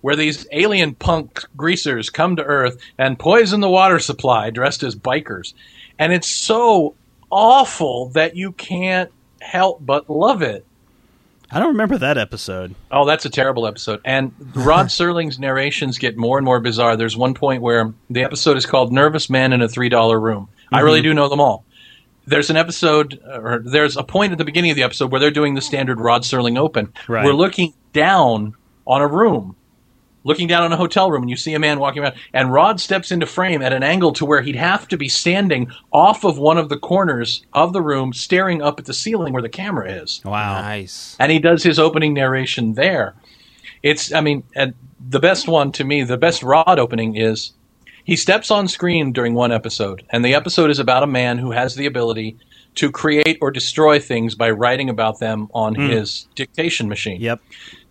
where these alien punk greasers come to Earth and poison the water supply dressed as bikers. And it's so awful that you can't help but love it. I don't remember that episode. Oh, that's a terrible episode. And Rod Serling's narrations get more and more bizarre. There's one point where the episode is called Nervous Man in a $3 Room. I really mm-hmm. do know them all. There's an episode, uh, or there's a point at the beginning of the episode where they're doing the standard Rod Serling open. Right. We're looking down on a room, looking down on a hotel room, and you see a man walking around. And Rod steps into frame at an angle to where he'd have to be standing off of one of the corners of the room, staring up at the ceiling where the camera is Wow. nice. and he does his opening narration there. It's, I mean, and the best one to me, the best Rod opening is he steps on screen during one episode, and the episode is about a man who has the ability to create or destroy things by writing about them on hmm. his dictation machine. Yep.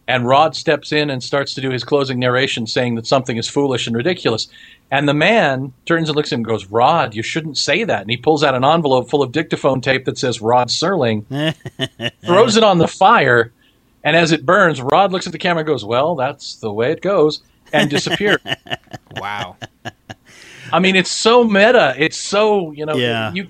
And Rod steps in and starts to do his closing narration saying that something is foolish and ridiculous. And the man turns and looks at him and goes, Rod, you shouldn't say that. And he pulls out an envelope full of dictaphone tape that says Rod Serling, throws it on the fire, and as it burns, Rod looks at the camera and goes, Well, that's the way it goes, and disappears. Wow. I mean, it's so meta. It's so, you know, Yeah. you.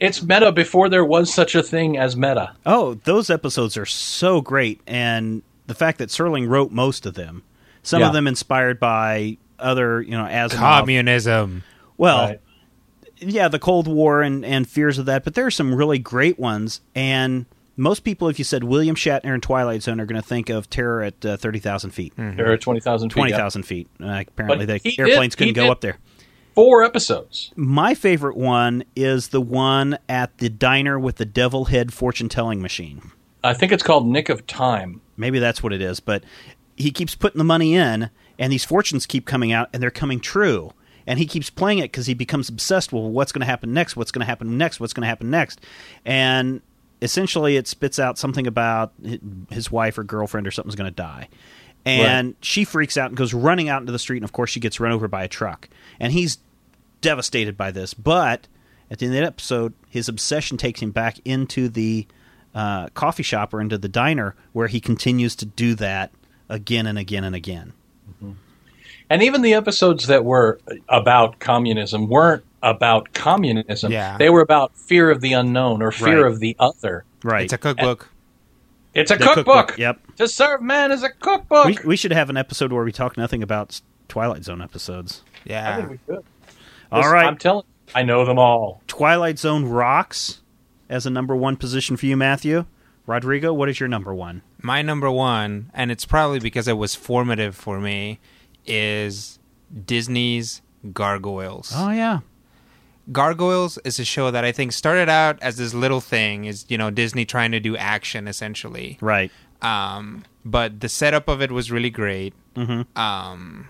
It's meta before there was such a thing as meta. Oh, those episodes are so great, and the fact that Serling wrote most of them, some Yeah. of them inspired by other, you know, Asimov. Communism. Well, Right. yeah, the Cold War and, and fears of that, but there are some really great ones. And most people, if you said William Shatner and Twilight Zone, are going to think of Terror at uh, 30,000 feet, There are 20,000 feet. yeah. feet. Uh, apparently, But the he did- airplanes couldn't go up there. Four episodes. My favorite one is the one at the diner with the devil head fortune telling machine. I think it's called Nick of Time. Maybe that's what it is, but he keeps putting the money in, and these fortunes keep coming out, and they're coming true. And he keeps playing it because he becomes obsessed. Well, what's going to happen next? What's going to happen next? What's going to happen next? And essentially, it spits out something about his wife or girlfriend or something's going to die. And she freaks out and goes running out into the street, and of course, she gets run over by a truck. And he's devastated by this. But at the end of the episode, his obsession takes him back into the uh, coffee shop or into the diner where he continues to do that again and again and again. And even the episodes that were about communism weren't about communism. Yeah. They were about fear of the unknown or fear Right. of the other. Right. It's a cookbook. It's a The cookbook. Yep. To serve man is a cookbook. We, we should have an episode where we talk nothing about Twilight Zone episodes. Yeah. I think we should. All Listen, right. I'm telling I know them all. Twilight Zone rocks as a number one position for you, Matthew. Rodrigo, what is your number one? My number one, and it's probably because it was formative for me, is Disney's Gargoyles. Oh, yeah. Gargoyles is a show that I think started out as this little thing, is you know Disney trying to do action essentially. Right. Um, but the setup of it was really great. Mm-hmm. Um,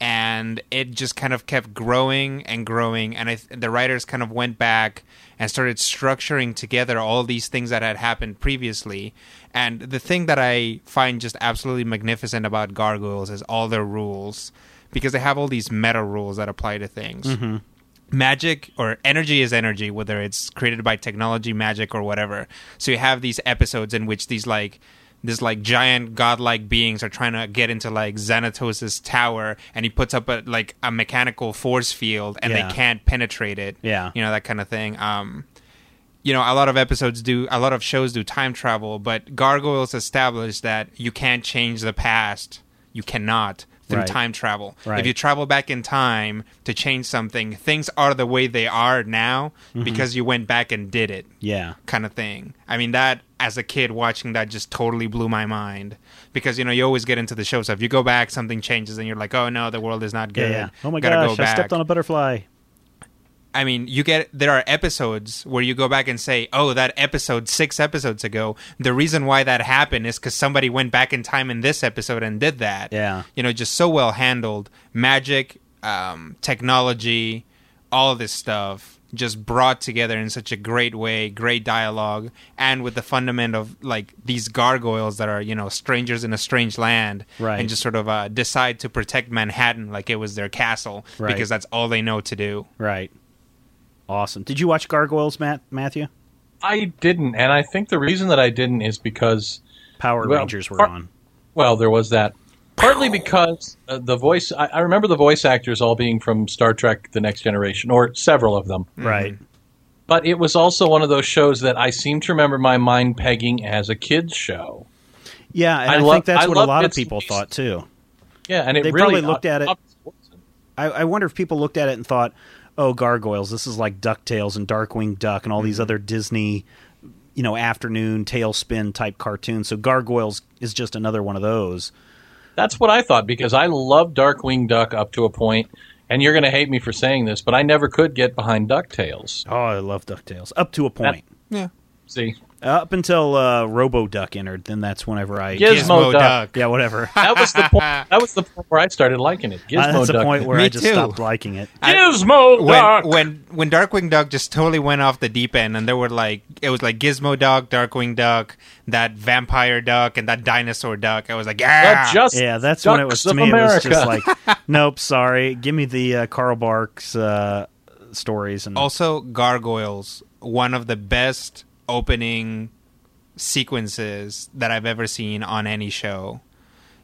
and it just kind of kept growing and growing, and I, the writers kind of went back and started structuring together all these things that had happened previously. And the thing that I find just absolutely magnificent about Gargoyles is all their rules, because they have all these meta rules that apply to things mm-hmm. magic or energy is energy, whether it's created by technology, magic, or whatever. So you have these episodes in which these like this like giant godlike beings are trying to get into like Xanatos' tower, and he puts up a like a mechanical force field, and Yeah. they can't penetrate it. Yeah. you know that kind of thing. Um, you know, a lot of episodes do, a lot of shows do time travel, but Gargoyles established that you can't change the past. You cannot through Right. time travel. Right. If you travel back in time to change something, things are the way they are now Mm-hmm. because you went back and did it Yeah. kind of thing. I mean, that as a kid watching that just totally blew my mind because you know you always get into the show stuff. You go back, something changes, and you're like, oh no, the world is not Yeah. good. yeah. Oh my Gotta gosh! go I back. stepped on a butterfly. I mean, you get there are episodes where you go back and say, "Oh, that episode 6 episodes ago, the reason why that happened is cuz somebody went back in time in this episode and did that." Yeah. You know, just so well handled. Magic, um, technology, all of this stuff just brought together in such a great way, great dialogue, and with the fundament of like these gargoyles that are, you know, strangers in a strange land Right. and just sort of uh, decide to protect Manhattan like it was their castle Right. because that's all they know to do. Right. Awesome. Did you watch Gargoyles, Matt Matthew? I didn't, and I think the reason that I didn't is because Power Well, Rangers were par- on. Well, there was that. Partly because uh, the voice, I, I remember the voice actors all being from Star Trek The Next Generation, or several of them. Right. But it was also one of those shows that I seem to remember my mind pegging as a kid's show. Yeah, and I, I love- think that's I what a lot of people pieces. thought too. Yeah, and it They really probably looked at it- I, I wonder if people looked at it and thought, "Oh, Gargoyles, this is like Ducktales and Darkwing Duck and all these mm-hmm. other Disney, you know, afternoon TaleSpin type cartoons." So Gargoyles is just another one of those. That's what I thought because I love Darkwing Duck up to a point, and you're going to hate me for saying this, but I never could get behind DuckTales. Oh, I love Ducktales up to a point. Yeah. See, Up until uh, Robo Duck entered, then that's whenever I Gizmo Gizmo Duck. Duck. yeah whatever. that was the point. That was the point where I started liking it. Gizmo Uh, that's the Duck. point where Me I just too. stopped liking it. Gizmo Duck. when when when Darkwing Duck just totally went off the deep end, and there were like it was like Gizmo Duck, Darkwing Duck, that vampire duck, and that dinosaur duck. I was like, yeah, The just Yeah, that's when it was Ducks to of me. It was just like, nope, sorry. Give me the uh, Carl Barks uh, stories and also Gargoyles, one of the best opening sequences that I've ever seen on any show.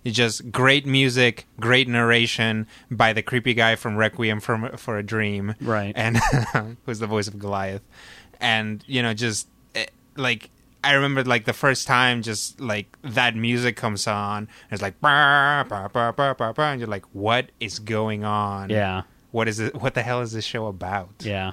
It's just great music, great narration by the creepy guy from Requiem for, for a Dream, Right. And who's the voice of Goliath, and you know, just eh, like I remember, like the first time, just like that music comes on, it's like, bah, bah, bah, bah, bah, bah, and you're like, what is going on? yeah, What is it? What the hell is this show about? yeah.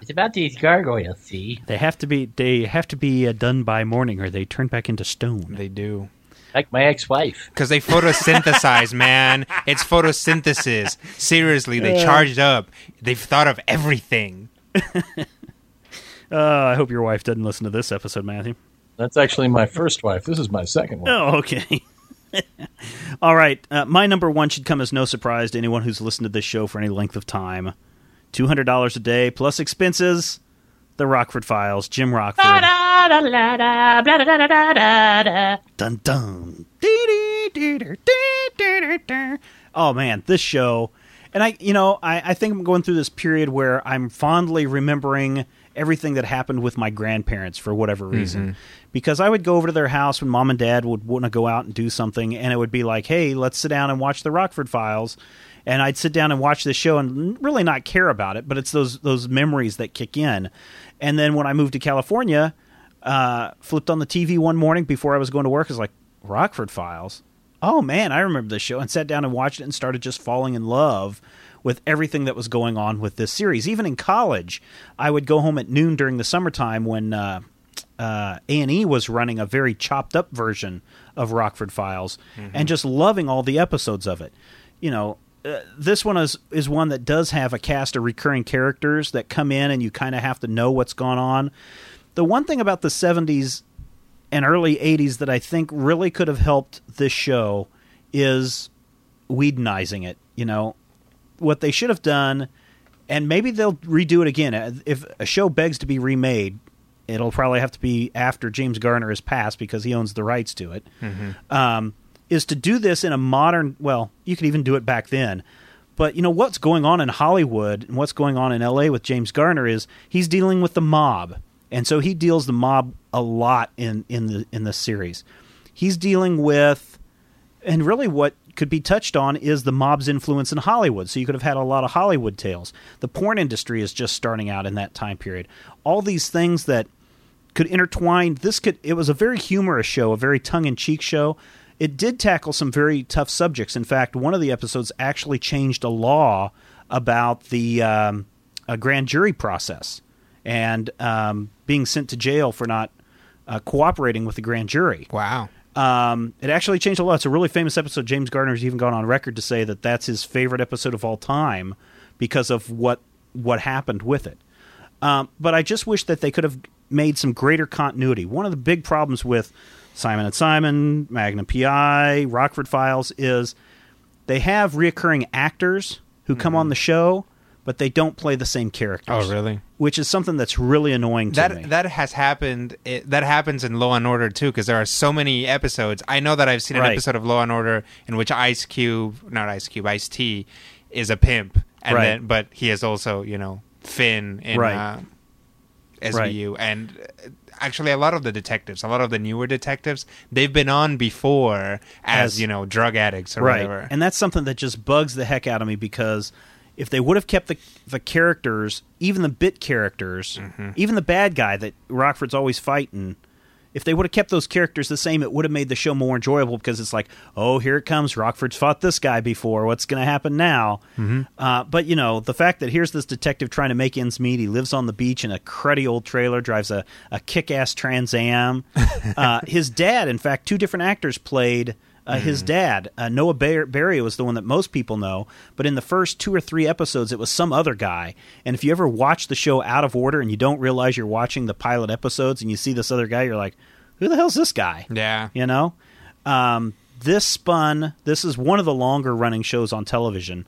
It's about these gargoyles, see? They have to be they have to be uh, done by morning, or they turn back into stone. They do. Like my ex-wife. Because they photosynthesize, man. It's photosynthesis. Seriously, they charged up. They've thought of everything. Uh, I hope your wife doesn't listen to this episode, Matthew. That's actually my first wife. This is my second one. Oh, okay. All right. Uh, my number one should come as no surprise to anyone who's listened to this show for any length of time. Two hundred dollars a day plus expenses. The Rockford Files. Jim Rockford. Dun dun. Oh man, this show, and I, you know, I, I think I'm going through this period where I'm fondly remembering everything that happened with my grandparents for whatever reason, because I would go over to their house when mom and dad would want to go out and do something, and it would be like, hey, let's sit down and watch the Rockford Files. And I'd sit down and watch this show and really not care about it, but it's those those memories that kick in. And then when I moved to California, uh, flipped on the TV one morning before I was going to work. I was like, Rockford Files. Oh man, I remember this show and sat down and watched it and started just falling in love with everything that was going on with this series. Even in college, I would go home at noon during the summertime when uh, uh, A&E was running a very chopped up version of Rockford Files and just loving all the episodes of it. You know, uh, this one is is one that does have a cast of recurring characters that come in and you kind of have to know what's gone on. The one thing about the 70s and early 80s that I think really could have helped this show is Whedonizing it. You know, what they should have done, and maybe they'll redo it again. If a show begs to be remade, it'll probably have to be after James Garner has passed because he owns the rights to it. Um, is to do this in a modern. Well, you could even do it back then. But you know what's going on in Hollywood and what's going on in L.A. with James Garner is he's dealing with the mob, and so he deals the mob a lot in in the in the series. He's dealing with, and really what could be touched on is the mob's influence in Hollywood. So you could have had a lot of Hollywood tales. The porn industry is just starting out in that time period. All these things that could intertwine. This could. It was a very humorous show, a very tongue in cheek show. It did tackle some very tough subjects. In fact, one of the episodes actually changed a law about the um, a grand jury process and um, being sent to jail for not uh, cooperating with the grand jury. Wow. Um, it actually changed a lot. It's a really famous episode. James Garner's even gone on record to say that that's his favorite episode of all time because of what what happened with it. Um, but I just wish that they could have made some greater continuity. One of the big problems with Simon and Simon, Magnum PI, Rockford Files is they have reoccurring actors who come on the show, but they don't play the same characters. Oh, really? Which is something that's really annoying to That me. that has happened. It, that happens in Law and Order too, because there are so many episodes. I know that I've seen an Right. episode of Law and Order in which Ice Cube, not Ice Cube, Ice T, is a pimp, and Right. then but he is also you know Fin in Right. uh, SVU, and uh, actually a lot of the detectives, a lot of the newer detectives, they've been on before as, As- you know drug addicts or right. whatever. And that's something that just bugs the heck out of me because if they would have kept the the characters, even the bit characters, Mm-hmm. even the bad guy that Rockford's always fighting, if they would have kept those characters the same, it would have made the show more enjoyable because it's like, oh, here it comes. Rockford's fought this guy before. What's going to happen now? Mm-hmm. Uh, but you know, the fact that here's this detective trying to make ends meet. He lives on the beach in a cruddy old trailer, drives a, a kick-ass Trans Am. uh, his dad, in fact, two different actors played uh, his dad. Uh, Noah Bar- Beery was the one that most people know, but in the first two or three episodes, it was some other guy. And if you ever watch the show out of order and you don't realize you're watching the pilot episodes and you see this other guy, you're like, who the hell's this guy? yeah, You know? Um, this spun, this is one of the longer running shows on television.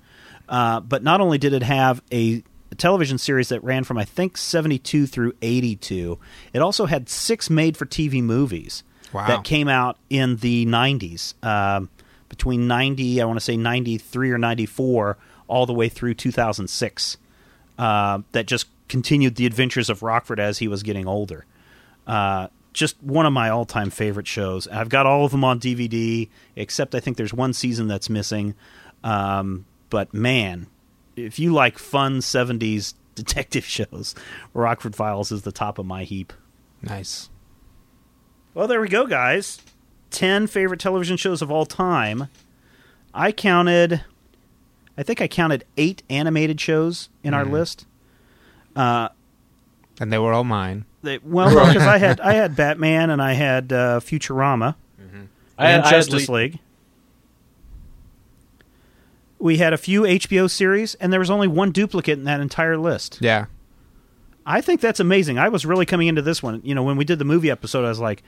Uh, but not only did it have a, a television series that ran from, I think, 72 through 82, it also had six made for TV movies Wow. that came out in the 90s. Um, between 90, I want to say 93 or 94, all the way through 2006. Uh, that just continued the adventures of Rockford as he was getting older. Uh, just one of my all-time favorite shows. I've got all of them on DVD, except I think there's one season that's missing. Um, but man, if you like fun '70s detective shows, Rockford Files is the top of my heap. nice. Well, there we go, guys. 10 favorite television shows of all time. I counted, I think I counted eight animated shows in our list. Uh, And they were all mine. they, well, because I had I had Batman and I had uh, Futurama I had, and I had Justice Le- League. We had a few HBO series, and there was only one duplicate in that entire list. Yeah, I think that's amazing. I was really coming into this one. You know, when we did the movie episode, I was like,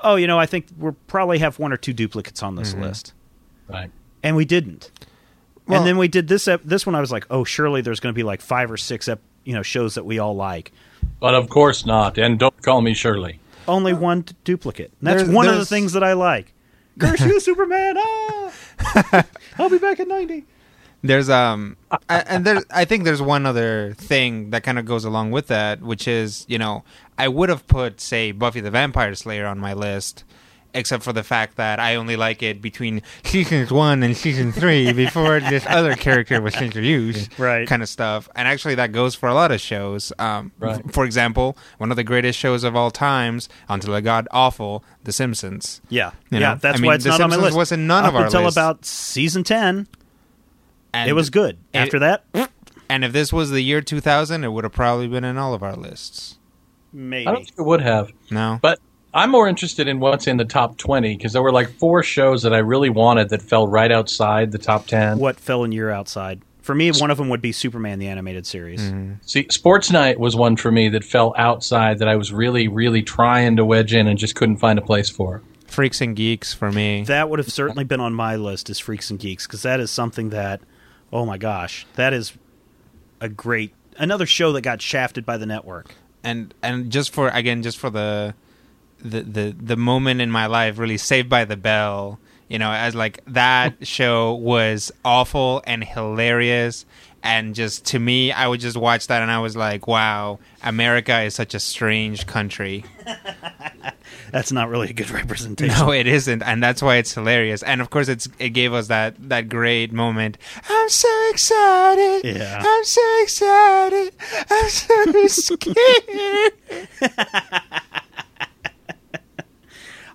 "Oh, you know, I think we'll probably have one or two duplicates on this list," Right. and we didn't. Well- and then we did this ep- this one. I was like, "Oh, surely there's going to be like five or six ep- you know shows that we all like." But of course not. And don't call me Shirley. Only one d- duplicate. And that's There's- one of the things that I like. Curse you, Superman! Ah, I'll be back at ninety. There's um, I, and there I think there's one other thing that kind of goes along with that, which is you know I would have put say Buffy the Vampire Slayer on my list, except for the fact that I only like it between seasons one and season three before this other character was introduced, Right. Kind of stuff. And actually, that goes for a lot of shows. Um, Right. For example, one of the greatest shows of all times, until it got awful, The Simpsons. Yeah, You yeah. know, That's I mean, why it's The not on my Simpsons list. wasn't none Up of our until lists. about season ten. And it was good. it- After that, And if this was the year 2000, it would have probably been in all of our lists. maybe. I don't think it would have. No. But I'm more interested in what's in the top 20 because there were like four shows that I really wanted that fell right outside the top 10. what fell in your outside? For me, one of them would be Superman the animated series. Mm-hmm. See, Sports Night was one for me that fell outside that I was really, really trying to wedge in and just couldn't find a place for. Freaks and Geeks for me. That would have certainly been on my list as Freaks and Geeks because that is something that, oh my gosh, that is a great another show that got shafted by the network. and and just for again just for the the the the moment in my life really saved by the bell you know as like that show was awful and hilarious and just to me i would just watch that and i was like wow america is such a strange country That's not really a good representation. No, it isn't, and that's why it's hilarious. And of course, it's it gave us that that great moment. I'm so excited. Yeah. I'm so excited. I'm so scared.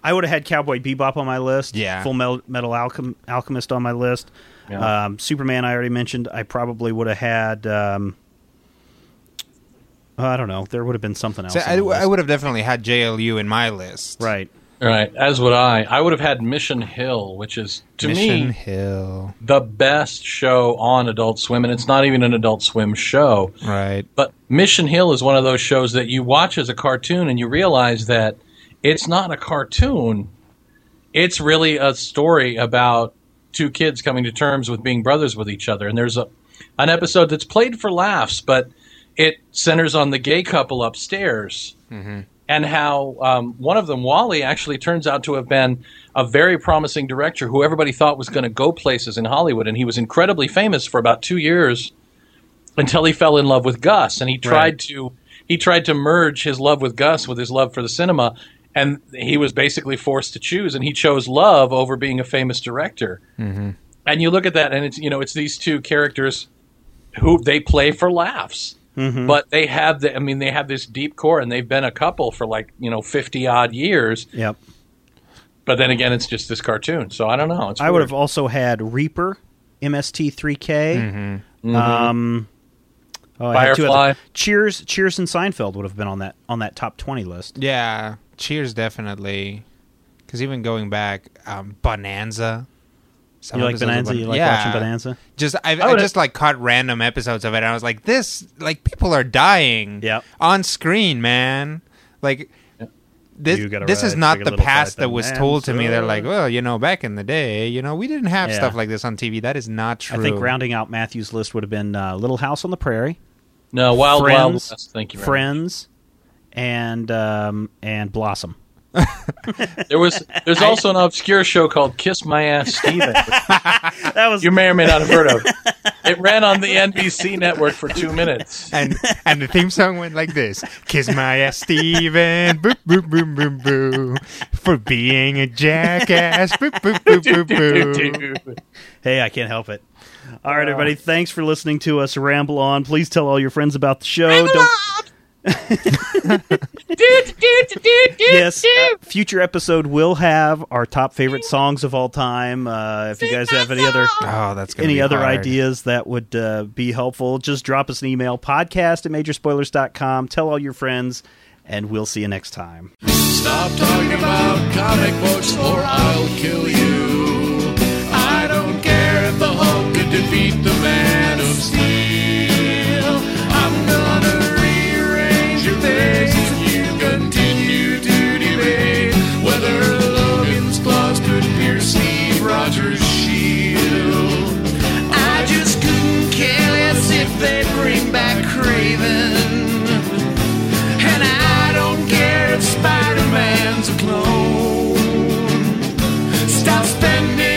I would have had Cowboy Bebop on my list. Yeah. Full Metal, Metal Alchem- Alchemist on my list. Yeah. Um, Superman, I already mentioned. I probably would have had. Um, I don't know. There would have been something else. So I. I would have definitely had JLU in my list. Right. Right, as would I. I would have had Mission Hill, which is to Mission me Hill. the best show on Adult Swim, and it's not even an Adult Swim show. Right. But Mission Hill is one of those shows that you watch as a cartoon and you realize that it's not a cartoon. It's really a story about two kids coming to terms with being brothers with each other. And there's a an episode that's played for laughs, but it centers on the gay couple upstairs and how um, one of them, Wally, actually turns out to have been a very promising director who everybody thought was going to go places in Hollywood. And he was incredibly famous for about two years until he fell in love with Gus, and he tried Right. to he tried to merge his love with Gus with his love for the cinema, and he was basically forced to choose, and he chose love over being a famous director. Mm-hmm. And you look at that, and it's you know it's these two characters who they play for laughs, but they have the I mean they have this deep core, and they've been a couple for like you know fifty odd years. Yep. But then again, it's just this cartoon, so I don't know. It's I would have also had Reaper, MST3K. Um, oh, I had two Firefly. other- Cheers, Cheers, and Seinfeld would have been on that on that top twenty list. Yeah. Cheers, definitely. Because even going back, um, Bonanza. Some You like Bonanza? Bon- You like yeah. watching Bonanza? Just I, I I just like caught random episodes of it. and I was like, this like people are dying. Yep. On screen, man. Like. This, You gotta this is not the past that to was told to me. They're like, well, you know, back in the day, you know, we didn't have Yeah. stuff like this on TV. That is not true. I think rounding out Matthew's list would have been uh, Little House on the Prairie, no Wild Wild Friends, West. Thank you. Friends. much. Friends, and um, and Blossom. There was there's also an obscure show called Kiss My Ass Steven. That was you may or may not have heard of. It ran on the NBC network for two minutes. and and the theme song went like this: "Kiss my ass, Steven, boop boop boop boop boo, for being a jackass, boop boop boop boop boo." Hey, I can't help it. All right, everybody. Thanks for listening to us ramble on. Please tell all your friends about the show. Don't- yes, uh, future episode will have our top favorite songs of all time. Uh, if you guys have any other Oh, that's any other hard. ideas that would uh, be helpful, just drop us an email podcast at majorspoilers.com. Tell all your friends, and we'll see you next time. Stop talking about comic books or I'll kill you. I don't care if the Hulk could defeat the Man of Steel. Dodger's shield. I just couldn't care less if they bring back Kraven. And I don't care if Spider Man's a clone. Stop spending.